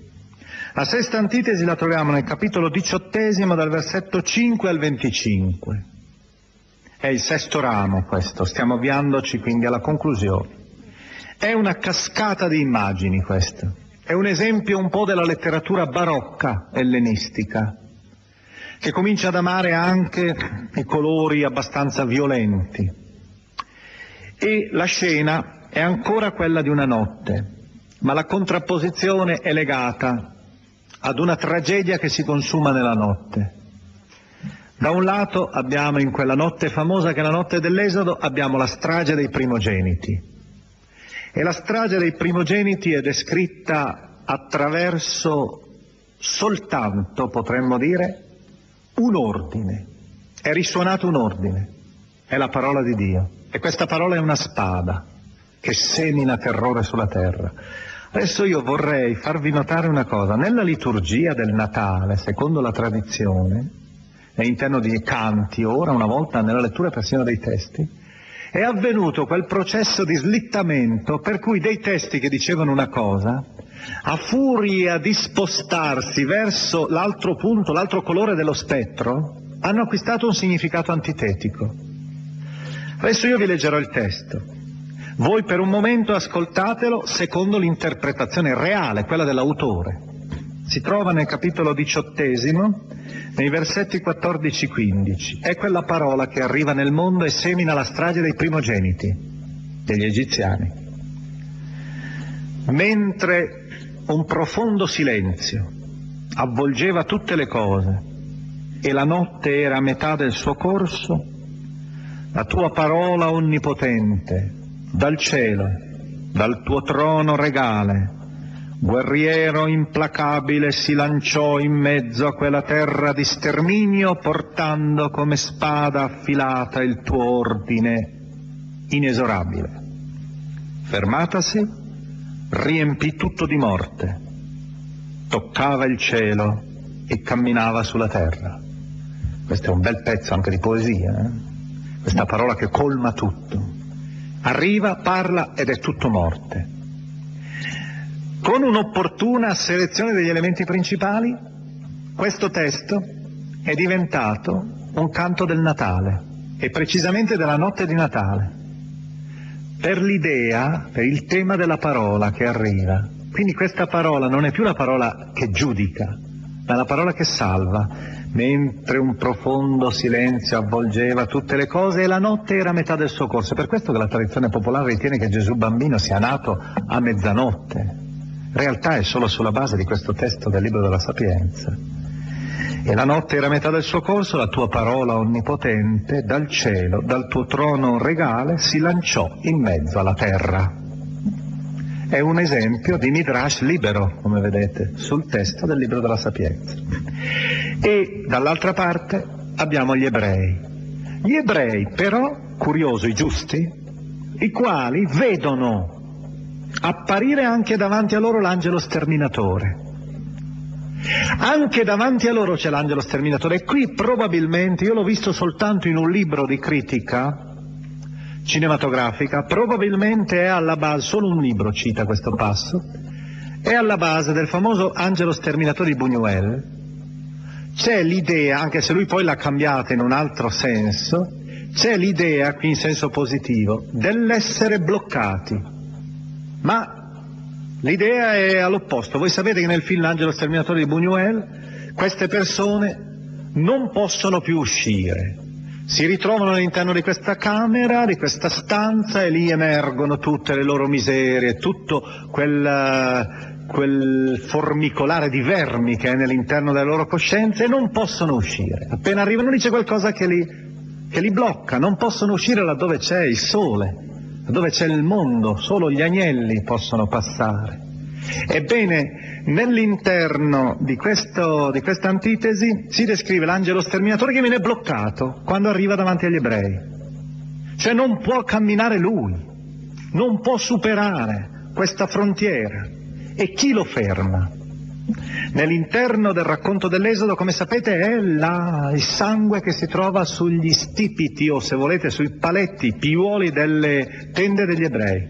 La sesta antitesi la troviamo nel capitolo diciottesimo dal versetto 5 al 25. È il sesto ramo questo, stiamo avviandoci quindi alla conclusione. È una cascata di immagini questa. È un esempio un po' della letteratura barocca ellenistica, che comincia ad amare anche i colori abbastanza violenti. E la scena è ancora quella di una notte, ma la contrapposizione è legata ad una tragedia che si consuma nella notte. Da un lato abbiamo in quella notte famosa che è la notte dell'Esodo, abbiamo la strage dei primogeniti, e la strage dei primogeniti è descritta attraverso soltanto, potremmo dire, un ordine. È risuonato un ordine, è la parola di Dio. E questa parola è una spada che semina terrore sulla terra. Adesso io vorrei farvi notare una cosa. Nella liturgia del Natale, secondo la tradizione, all'interno di canti, ora una volta nella lettura persino dei testi, è avvenuto quel processo di slittamento per cui dei testi che dicevano una cosa, a furia di spostarsi verso l'altro punto, l'altro colore dello spettro, hanno acquistato un significato antitetico. Adesso io vi leggerò il testo. Voi per un momento ascoltatelo secondo l'interpretazione reale, quella dell'autore. Si trova nel capitolo diciottesimo, nei versetti 14-15. È quella parola che arriva nel mondo e semina la strage dei primogeniti, degli egiziani. Mentre un profondo silenzio avvolgeva tutte le cose e la notte era a metà del suo corso, la tua parola onnipotente dal cielo, dal tuo trono regale, guerriero implacabile si lanciò in mezzo a quella terra di sterminio portando come spada affilata il tuo ordine inesorabile. Fermatasi, riempì tutto di morte, toccava il cielo e camminava sulla terra. Questo è un bel pezzo anche di poesia, eh? questa parola che colma tutto. Arriva, parla ed è tutto morte. Con un'opportuna selezione degli elementi principali, questo testo è diventato un canto del Natale, e precisamente della notte di Natale, per l'idea, per il tema della parola che arriva. Quindi questa parola non è più la parola che giudica, ma la parola che salva, mentre un profondo silenzio avvolgeva tutte le cose e la notte era metà del suo corso. Per questo che la tradizione popolare ritiene che Gesù bambino sia nato a mezzanotte. Realtà è solo sulla base di questo testo del libro della Sapienza. E la notte era metà del suo corso, la tua parola onnipotente dal cielo, dal tuo trono regale, si lanciò in mezzo alla terra. È un esempio di Midrash libero, come vedete, sul testo del libro della Sapienza. E dall'altra parte abbiamo gli ebrei. Gli ebrei però, curioso, i giusti, i quali vedono apparire anche davanti a loro l'angelo sterminatore. Anche davanti a loro c'è l'angelo sterminatore e qui probabilmente, io l'ho visto soltanto in un libro di critica cinematografica, probabilmente è alla base, solo un libro cita questo passo, è alla base del famoso angelo sterminatore di Buñuel. C'è l'idea, anche se lui poi l'ha cambiata in un altro senso, c'è l'idea, qui in senso positivo, dell'essere bloccati. Ma L'idea è all'opposto. Voi sapete che nel film L'angelo sterminatore di Buñuel queste persone non possono più uscire. Si ritrovano all'interno di questa camera, di questa stanza e lì emergono tutte le loro miserie, tutto quel, quel formicolare di vermi che è nell'interno delle loro coscienze e non possono uscire. Appena arrivano lì c'è qualcosa che li, che li blocca, non possono uscire laddove c'è il sole dove c'è il mondo, solo gli agnelli possono passare. Ebbene, nell'interno di, questo, di questa antitesi si descrive l'angelo sterminatore che viene bloccato quando arriva davanti agli ebrei. Cioè non può camminare lui, non può superare questa frontiera. E chi lo ferma? Nell'interno del racconto dell'Esodo, come sapete, è la, il sangue che si trova sugli stipiti o se volete sui paletti, piuoli delle tende degli ebrei.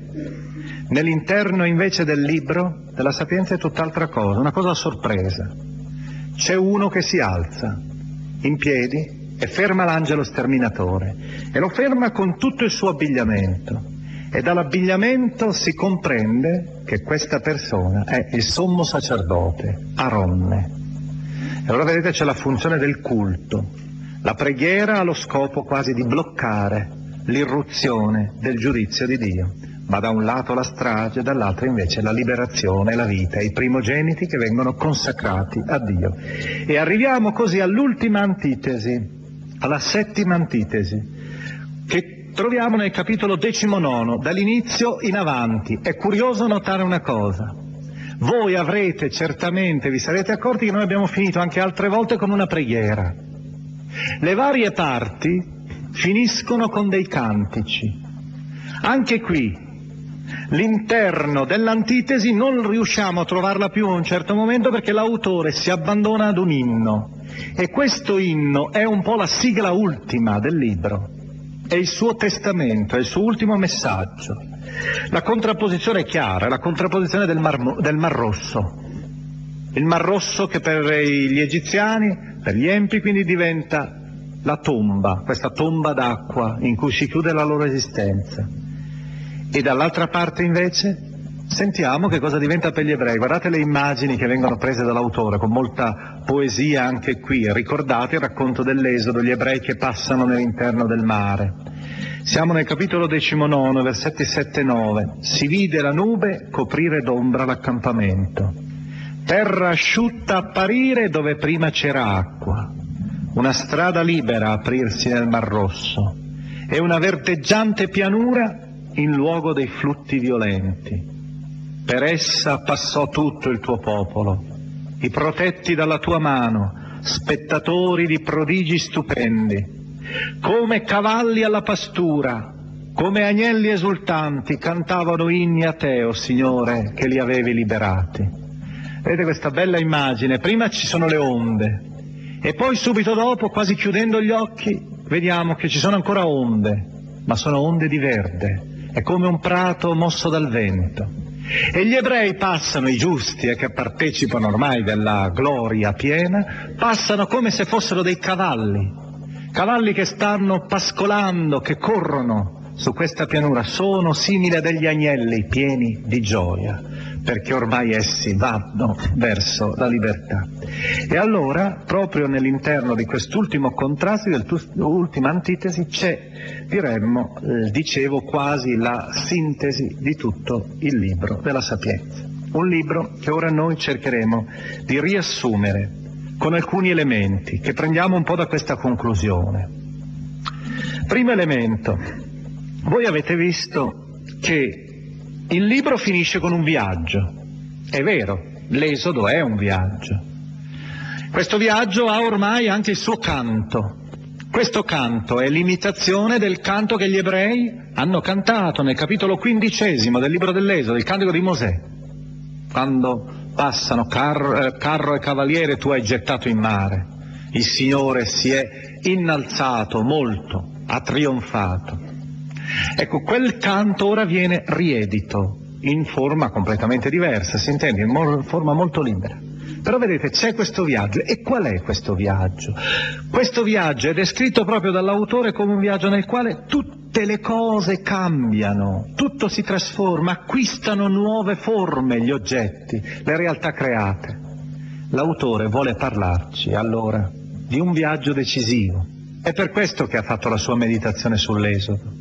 Nell'interno invece del libro della Sapienza è tutt'altra cosa, una cosa a sorpresa. C'è uno che si alza in piedi e ferma l'angelo sterminatore e lo ferma con tutto il suo abbigliamento e dall'abbigliamento si comprende che questa persona è il sommo sacerdote, Aronne. E allora vedete c'è la funzione del culto. La preghiera ha lo scopo quasi di bloccare l'irruzione del giudizio di Dio. Ma da un lato la strage, dall'altro invece la liberazione, la vita, i primogeniti che vengono consacrati a Dio. E arriviamo così all'ultima antitesi, alla settima antitesi, che troviamo nel capitolo decimonono, dall'inizio in avanti. È curioso notare una cosa. Voi avrete certamente, vi sarete accorti che noi abbiamo finito anche altre volte con una preghiera. Le varie parti finiscono con dei cantici. Anche qui l'interno dell'antitesi non riusciamo a trovarla più a un certo momento perché l'autore si abbandona ad un inno e questo inno è un po' la sigla ultima del libro è il suo testamento, è il suo ultimo messaggio. La contrapposizione è chiara, la contrapposizione del Mar, del Mar Rosso. Il Mar Rosso che per gli egiziani, per gli empi, quindi diventa la tomba, questa tomba d'acqua in cui si chiude la loro esistenza. E dall'altra parte invece sentiamo che cosa diventa per gli ebrei. Guardate le immagini che vengono prese dall'autore con molta poesia anche qui. Ricordate il racconto dell'Esodo, gli ebrei che passano nell'interno del mare. Siamo nel capitolo 19, versetti 7 e 9. Si vide la nube coprire d'ombra l'accampamento. Terra asciutta apparire dove prima c'era acqua una strada libera aprirsi nel Mar Rosso e una verdeggiante pianura in luogo dei flutti violenti. Per essa passò tutto il tuo popolo, i protetti dalla tua mano, spettatori di prodigi stupendi, come cavalli alla pastura, come agnelli esultanti, cantavano inni a te, o oh Signore, che li avevi liberati. Vedete questa bella immagine? Prima ci sono le onde, e poi subito dopo, quasi chiudendo gli occhi, vediamo che ci sono ancora onde, ma sono onde di verde, è come un prato mosso dal vento. E gli ebrei passano, i giusti e che partecipano ormai della gloria piena, passano come se fossero dei cavalli, cavalli che stanno pascolando, che corrono su questa pianura, sono simili a degli agnelli pieni di gioia perché ormai essi vanno verso la libertà. E allora, proprio nell'interno di quest'ultimo contrasto, di quest'ultima antitesi, c'è, diremmo, eh, dicevo, quasi la sintesi di tutto il libro della Sapienza. Un libro che ora noi cercheremo di riassumere con alcuni elementi che prendiamo un po' da questa conclusione. Primo elemento, voi avete visto che il libro finisce con un viaggio. È vero, l'esodo è un viaggio. Questo viaggio ha ormai anche il suo canto. Questo canto è l'imitazione del canto che gli ebrei hanno cantato nel capitolo quindicesimo del libro dell'Esodo, il cantico di Mosè. Quando passano carro, eh, carro e cavaliere tu hai gettato in mare. Il Signore si è innalzato molto, ha trionfato. Ecco, quel canto ora viene riedito in forma completamente diversa, si intende, in forma molto libera. Però vedete, c'è questo viaggio. E qual è questo viaggio? Questo viaggio è descritto proprio dall'autore come un viaggio nel quale tutte le cose cambiano, tutto si trasforma, acquistano nuove forme gli oggetti, le realtà create. L'autore vuole parlarci allora di un viaggio decisivo. È per questo che ha fatto la sua meditazione sull'Esodo.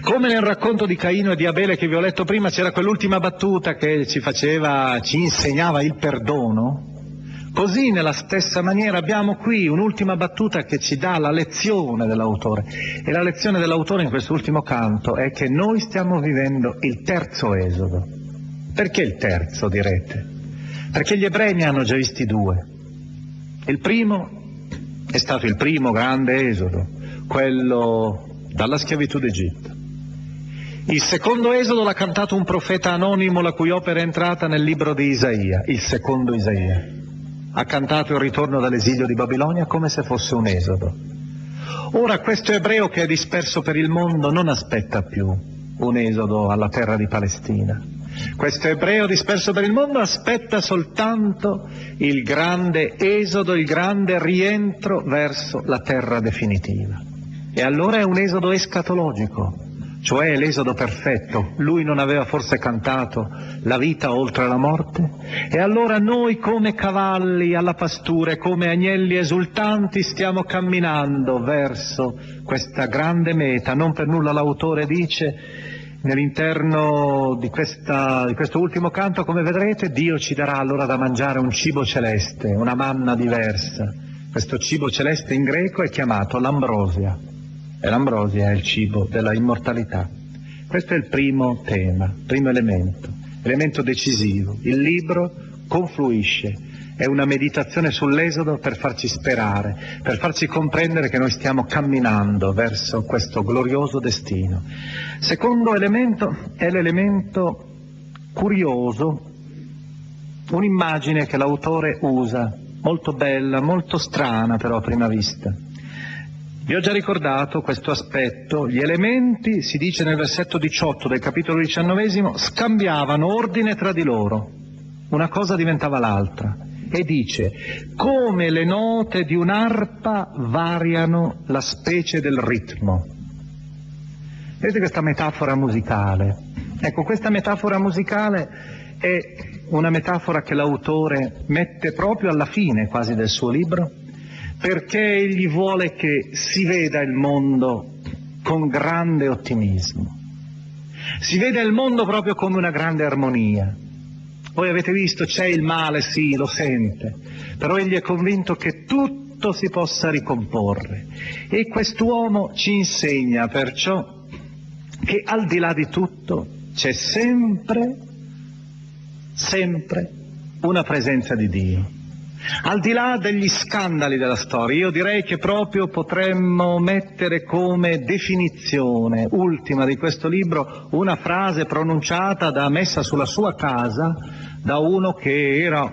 Come nel racconto di Caino e di Abele che vi ho letto prima c'era quell'ultima battuta che ci faceva, ci insegnava il perdono, così nella stessa maniera abbiamo qui un'ultima battuta che ci dà la lezione dell'autore. E la lezione dell'autore in quest'ultimo canto è che noi stiamo vivendo il terzo esodo. Perché il terzo, direte? Perché gli ebrei ne hanno già visti due. Il primo è stato il primo grande esodo, quello dalla schiavitù d'Egitto. Il secondo esodo l'ha cantato un profeta anonimo la cui opera è entrata nel libro di Isaia, il secondo Isaia. Ha cantato il ritorno dall'esilio di Babilonia come se fosse un esodo. Ora questo ebreo che è disperso per il mondo non aspetta più un esodo alla terra di Palestina. Questo ebreo disperso per il mondo aspetta soltanto il grande esodo, il grande rientro verso la terra definitiva. E allora è un esodo escatologico, cioè l'esodo perfetto. Lui non aveva forse cantato la vita oltre la morte? E allora noi come cavalli alla pastura e come agnelli esultanti stiamo camminando verso questa grande meta. Non per nulla l'autore dice nell'interno di, di questo ultimo canto, come vedrete, Dio ci darà allora da mangiare un cibo celeste, una manna diversa. Questo cibo celeste in greco è chiamato l'ambrosia e l'ambrosia è il cibo della immortalità. Questo è il primo tema, primo elemento, elemento decisivo. Il libro confluisce, è una meditazione sull'esodo per farci sperare, per farci comprendere che noi stiamo camminando verso questo glorioso destino. Secondo elemento è l'elemento curioso, un'immagine che l'autore usa, molto bella, molto strana però a prima vista Vi ho già ricordato questo aspetto, gli elementi, si dice nel versetto 18 del capitolo diciannovesimo, scambiavano ordine tra di loro, una cosa diventava l'altra, e dice, come le note di un'arpa variano la specie del ritmo. Vedete questa metafora musicale? Ecco, questa metafora musicale è una metafora che l'autore mette proprio alla fine quasi del suo libro, perché egli vuole che si veda il mondo con grande ottimismo. Si vede il mondo proprio come una grande armonia. Voi avete visto, c'è il male, sì, lo sente, però egli è convinto che tutto si possa ricomporre. E quest'uomo ci insegna perciò che al di là di tutto c'è sempre, sempre una presenza di Dio. Al di là degli scandali della storia, io direi che proprio potremmo mettere come definizione ultima di questo libro una frase pronunciata da messa sulla sua casa da uno che era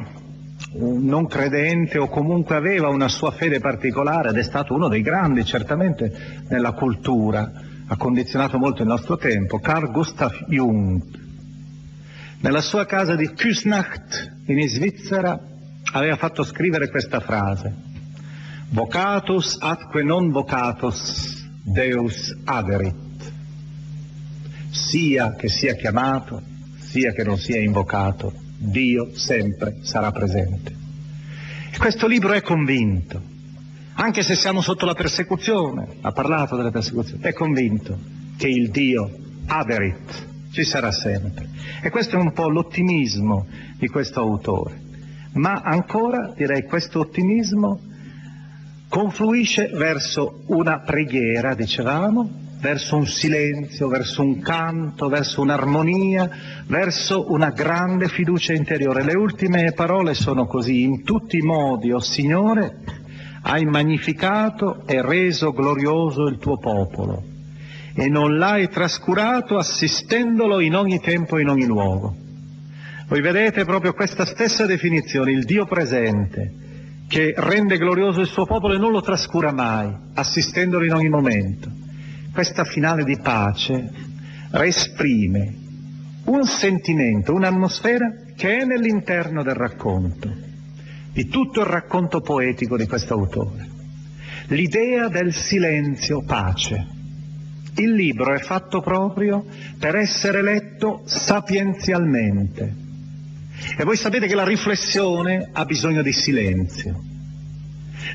un non credente o comunque aveva una sua fede particolare ed è stato uno dei grandi certamente nella cultura, ha condizionato molto il nostro tempo, Carl Gustav Jung. Nella sua casa di Küsnacht in Svizzera aveva fatto scrivere questa frase, vocatus atque non vocatus Deus aderit, sia che sia chiamato, sia che non sia invocato, Dio sempre sarà presente. E questo libro è convinto, anche se siamo sotto la persecuzione, ha parlato delle persecuzioni, è convinto che il Dio aderit ci sarà sempre. E questo è un po' l'ottimismo di questo autore ma ancora direi questo ottimismo confluisce verso una preghiera, dicevamo, verso un silenzio, verso un canto, verso un'armonia, verso una grande fiducia interiore. Le ultime parole sono così, in tutti i modi, o oh Signore, hai magnificato e reso glorioso il tuo popolo e non l'hai trascurato assistendolo in ogni tempo e in ogni luogo. Voi vedete proprio questa stessa definizione, il Dio presente, che rende glorioso il suo popolo e non lo trascura mai, assistendolo in ogni momento. Questa finale di pace esprime un sentimento, un'atmosfera che è nell'interno del racconto, di tutto il racconto poetico di questo autore. L'idea del silenzio pace. Il libro è fatto proprio per essere letto sapienzialmente, e voi sapete che la riflessione ha bisogno di silenzio.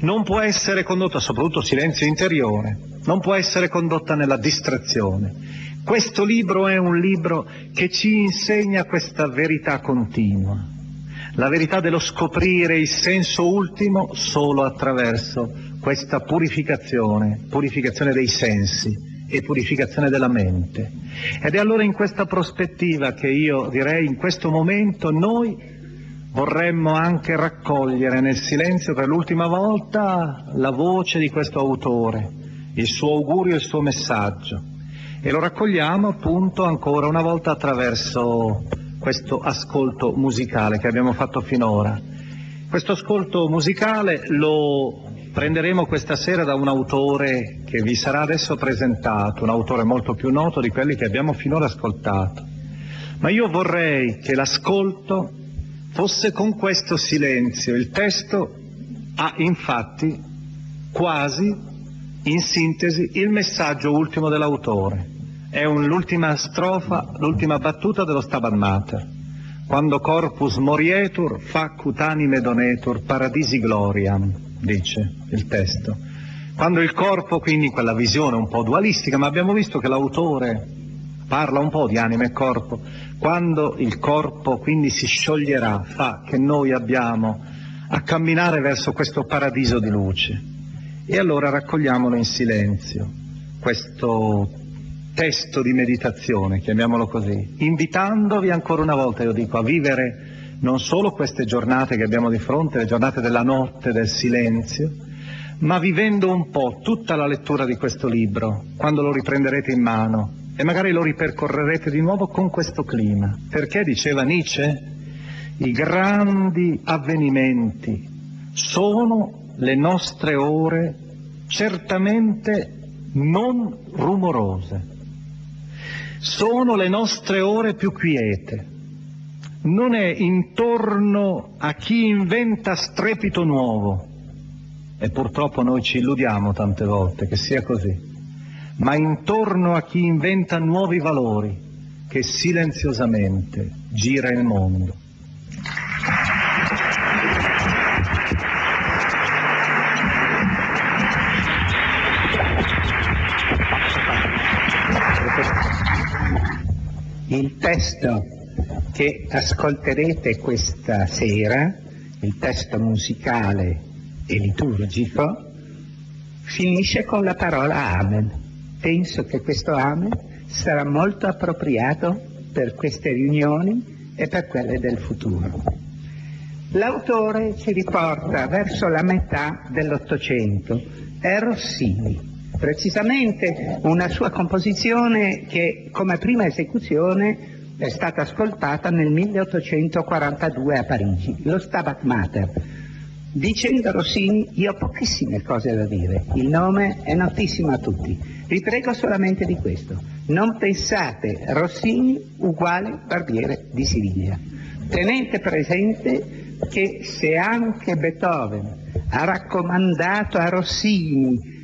Non può essere condotta, soprattutto silenzio interiore, non può essere condotta nella distrazione. Questo libro è un libro che ci insegna questa verità continua, la verità dello scoprire il senso ultimo solo attraverso questa purificazione, purificazione dei sensi e purificazione della mente. Ed è allora in questa prospettiva che io direi in questo momento noi vorremmo anche raccogliere nel silenzio per l'ultima volta la voce di questo autore, il suo augurio il suo messaggio. E lo raccogliamo appunto ancora una volta attraverso questo ascolto musicale che abbiamo fatto finora. Questo ascolto musicale lo Prenderemo questa sera da un autore che vi sarà adesso presentato, un autore molto più noto di quelli che abbiamo finora ascoltato. Ma io vorrei che l'ascolto fosse con questo silenzio. Il testo ha infatti quasi in sintesi il messaggio ultimo dell'autore. È un, l'ultima strofa, l'ultima battuta dello Stabat Mater. Quando corpus morietur facut anime donetur paradisi gloriam dice il testo. Quando il corpo, quindi in quella visione un po' dualistica, ma abbiamo visto che l'autore parla un po' di anima e corpo, quando il corpo quindi si scioglierà, fa che noi abbiamo a camminare verso questo paradiso di luce. E allora raccogliamolo in silenzio, questo testo di meditazione, chiamiamolo così, invitandovi ancora una volta, io dico, a vivere non solo queste giornate che abbiamo di fronte, le giornate della notte, del silenzio, ma vivendo un po' tutta la lettura di questo libro, quando lo riprenderete in mano e magari lo ripercorrerete di nuovo con questo clima. Perché, diceva Nietzsche, i grandi avvenimenti sono le nostre ore certamente non rumorose. Sono le nostre ore più quiete. Non è intorno a chi inventa strepito nuovo, e purtroppo noi ci illudiamo tante volte che sia così, ma intorno a chi inventa nuovi valori che silenziosamente gira il mondo. Il testo che ascolterete questa sera, il testo musicale e liturgico, finisce con la parola Amen. Penso che questo Amen sarà molto appropriato per queste riunioni e per quelle del futuro. L'autore ci riporta verso la metà dell'Ottocento, è Rossini, precisamente una sua composizione che come prima esecuzione è stata ascoltata nel 1842 a Parigi, lo Stabat Mater. Dicendo Rossini, io ho pochissime cose da dire, il nome è notissimo a tutti, vi prego solamente di questo, non pensate Rossini uguale Barbiere di Siviglia. Tenete presente che se anche Beethoven ha raccomandato a Rossini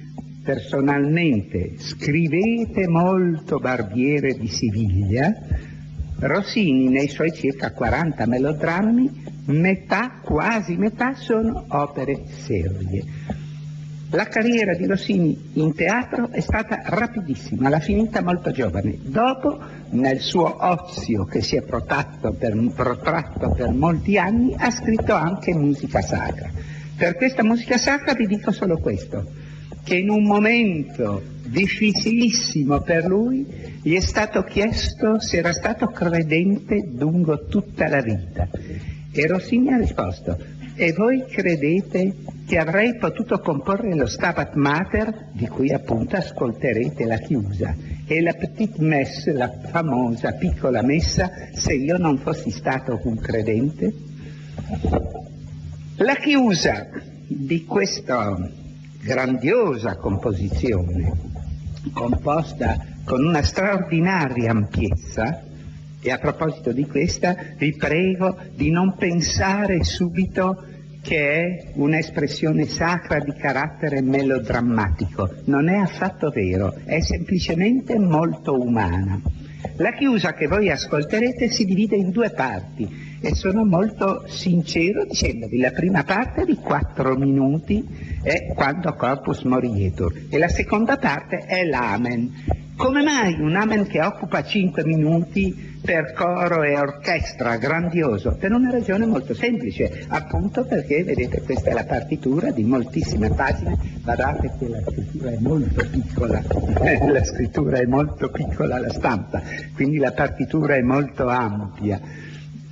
personalmente scrivete molto Barbiere di Siviglia, Rossini nei suoi circa 40 melodrammi, metà, quasi metà, sono opere serie. La carriera di Rossini in teatro è stata rapidissima, l'ha finita molto giovane. Dopo, nel suo ozio che si è protratto per, protratto per molti anni, ha scritto anche musica sacra. Per questa musica sacra vi dico solo questo che in un momento difficilissimo per lui gli è stato chiesto se era stato credente lungo tutta la vita. E Rossini ha risposto, e voi credete che avrei potuto comporre lo Stabat Mater, di cui appunto ascolterete la chiusa, e la Petite Messe, la famosa piccola messa, se io non fossi stato un credente? La chiusa di questo grandiosa composizione, composta con una straordinaria ampiezza, e a proposito di questa vi prego di non pensare subito che è un'espressione sacra di carattere melodrammatico. Non è affatto vero, è semplicemente molto umana. La chiusa che voi ascolterete si divide in due parti e sono molto sincero dicendovi la prima parte di quattro minuti è quando corpus morietur e la seconda parte è l'amen. Come mai un amen che occupa cinque minuti per coro e orchestra, grandioso? Per una ragione molto semplice, appunto perché, vedete, questa è la partitura di moltissime pagine, guardate che la scrittura è molto piccola, *laughs* la scrittura è molto piccola, la stampa, quindi la partitura è molto ampia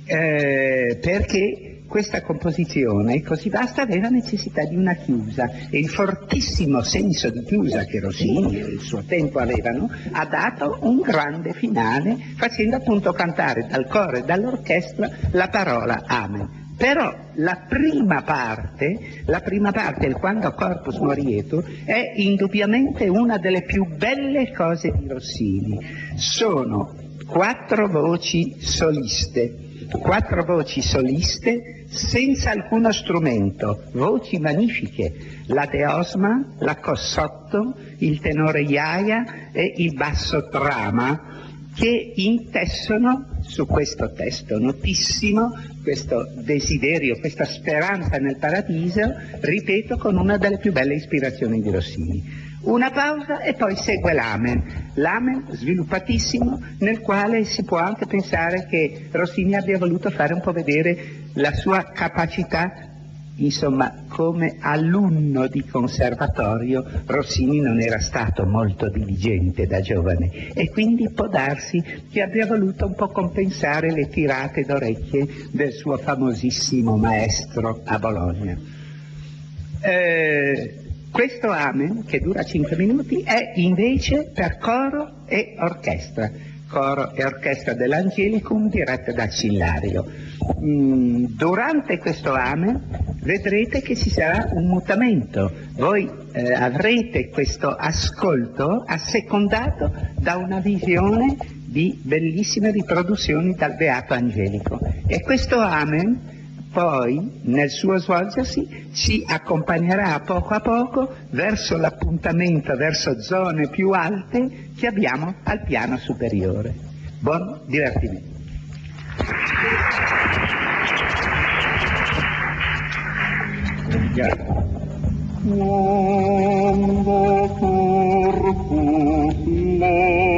eh, perché questa composizione così vasta aveva necessità di una chiusa e il fortissimo senso di chiusa che Rossini e il suo tempo avevano ha dato un grande finale facendo appunto cantare dal coro e dall'orchestra la parola Amen. Però la prima parte, la prima parte, il quando corpus morietur, è indubbiamente una delle più belle cose di Rossini. Sono quattro voci soliste quattro voci soliste senza alcuno strumento, voci magnifiche, la deosma, la cossotto, il tenore iaia e il basso trama che intessono su questo testo notissimo, questo desiderio, questa speranza nel paradiso, ripeto, con una delle più belle ispirazioni di Rossini. Una pausa e poi segue l'amen, l'amen sviluppatissimo nel quale si può anche pensare che Rossini abbia voluto fare un po' vedere la sua capacità Insomma, come alunno di conservatorio Rossini non era stato molto diligente da giovane e quindi può darsi che abbia voluto un po' compensare le tirate d'orecchie del suo famosissimo maestro a Bologna. Eh, questo Amen, che dura 5 minuti, è invece per coro e orchestra, coro e orchestra dell'Angelicum diretta da Cillario. Mm, durante questo Amen vedrete che ci sarà un mutamento. Voi eh, avrete questo ascolto assecondato da una visione di bellissime riproduzioni dal Beato Angelico. E questo Amen poi nel suo svolgersi ci accompagnerà poco a poco verso l'appuntamento, verso zone più alte che abbiamo al piano superiore. Buon divertimento! Quando yeah.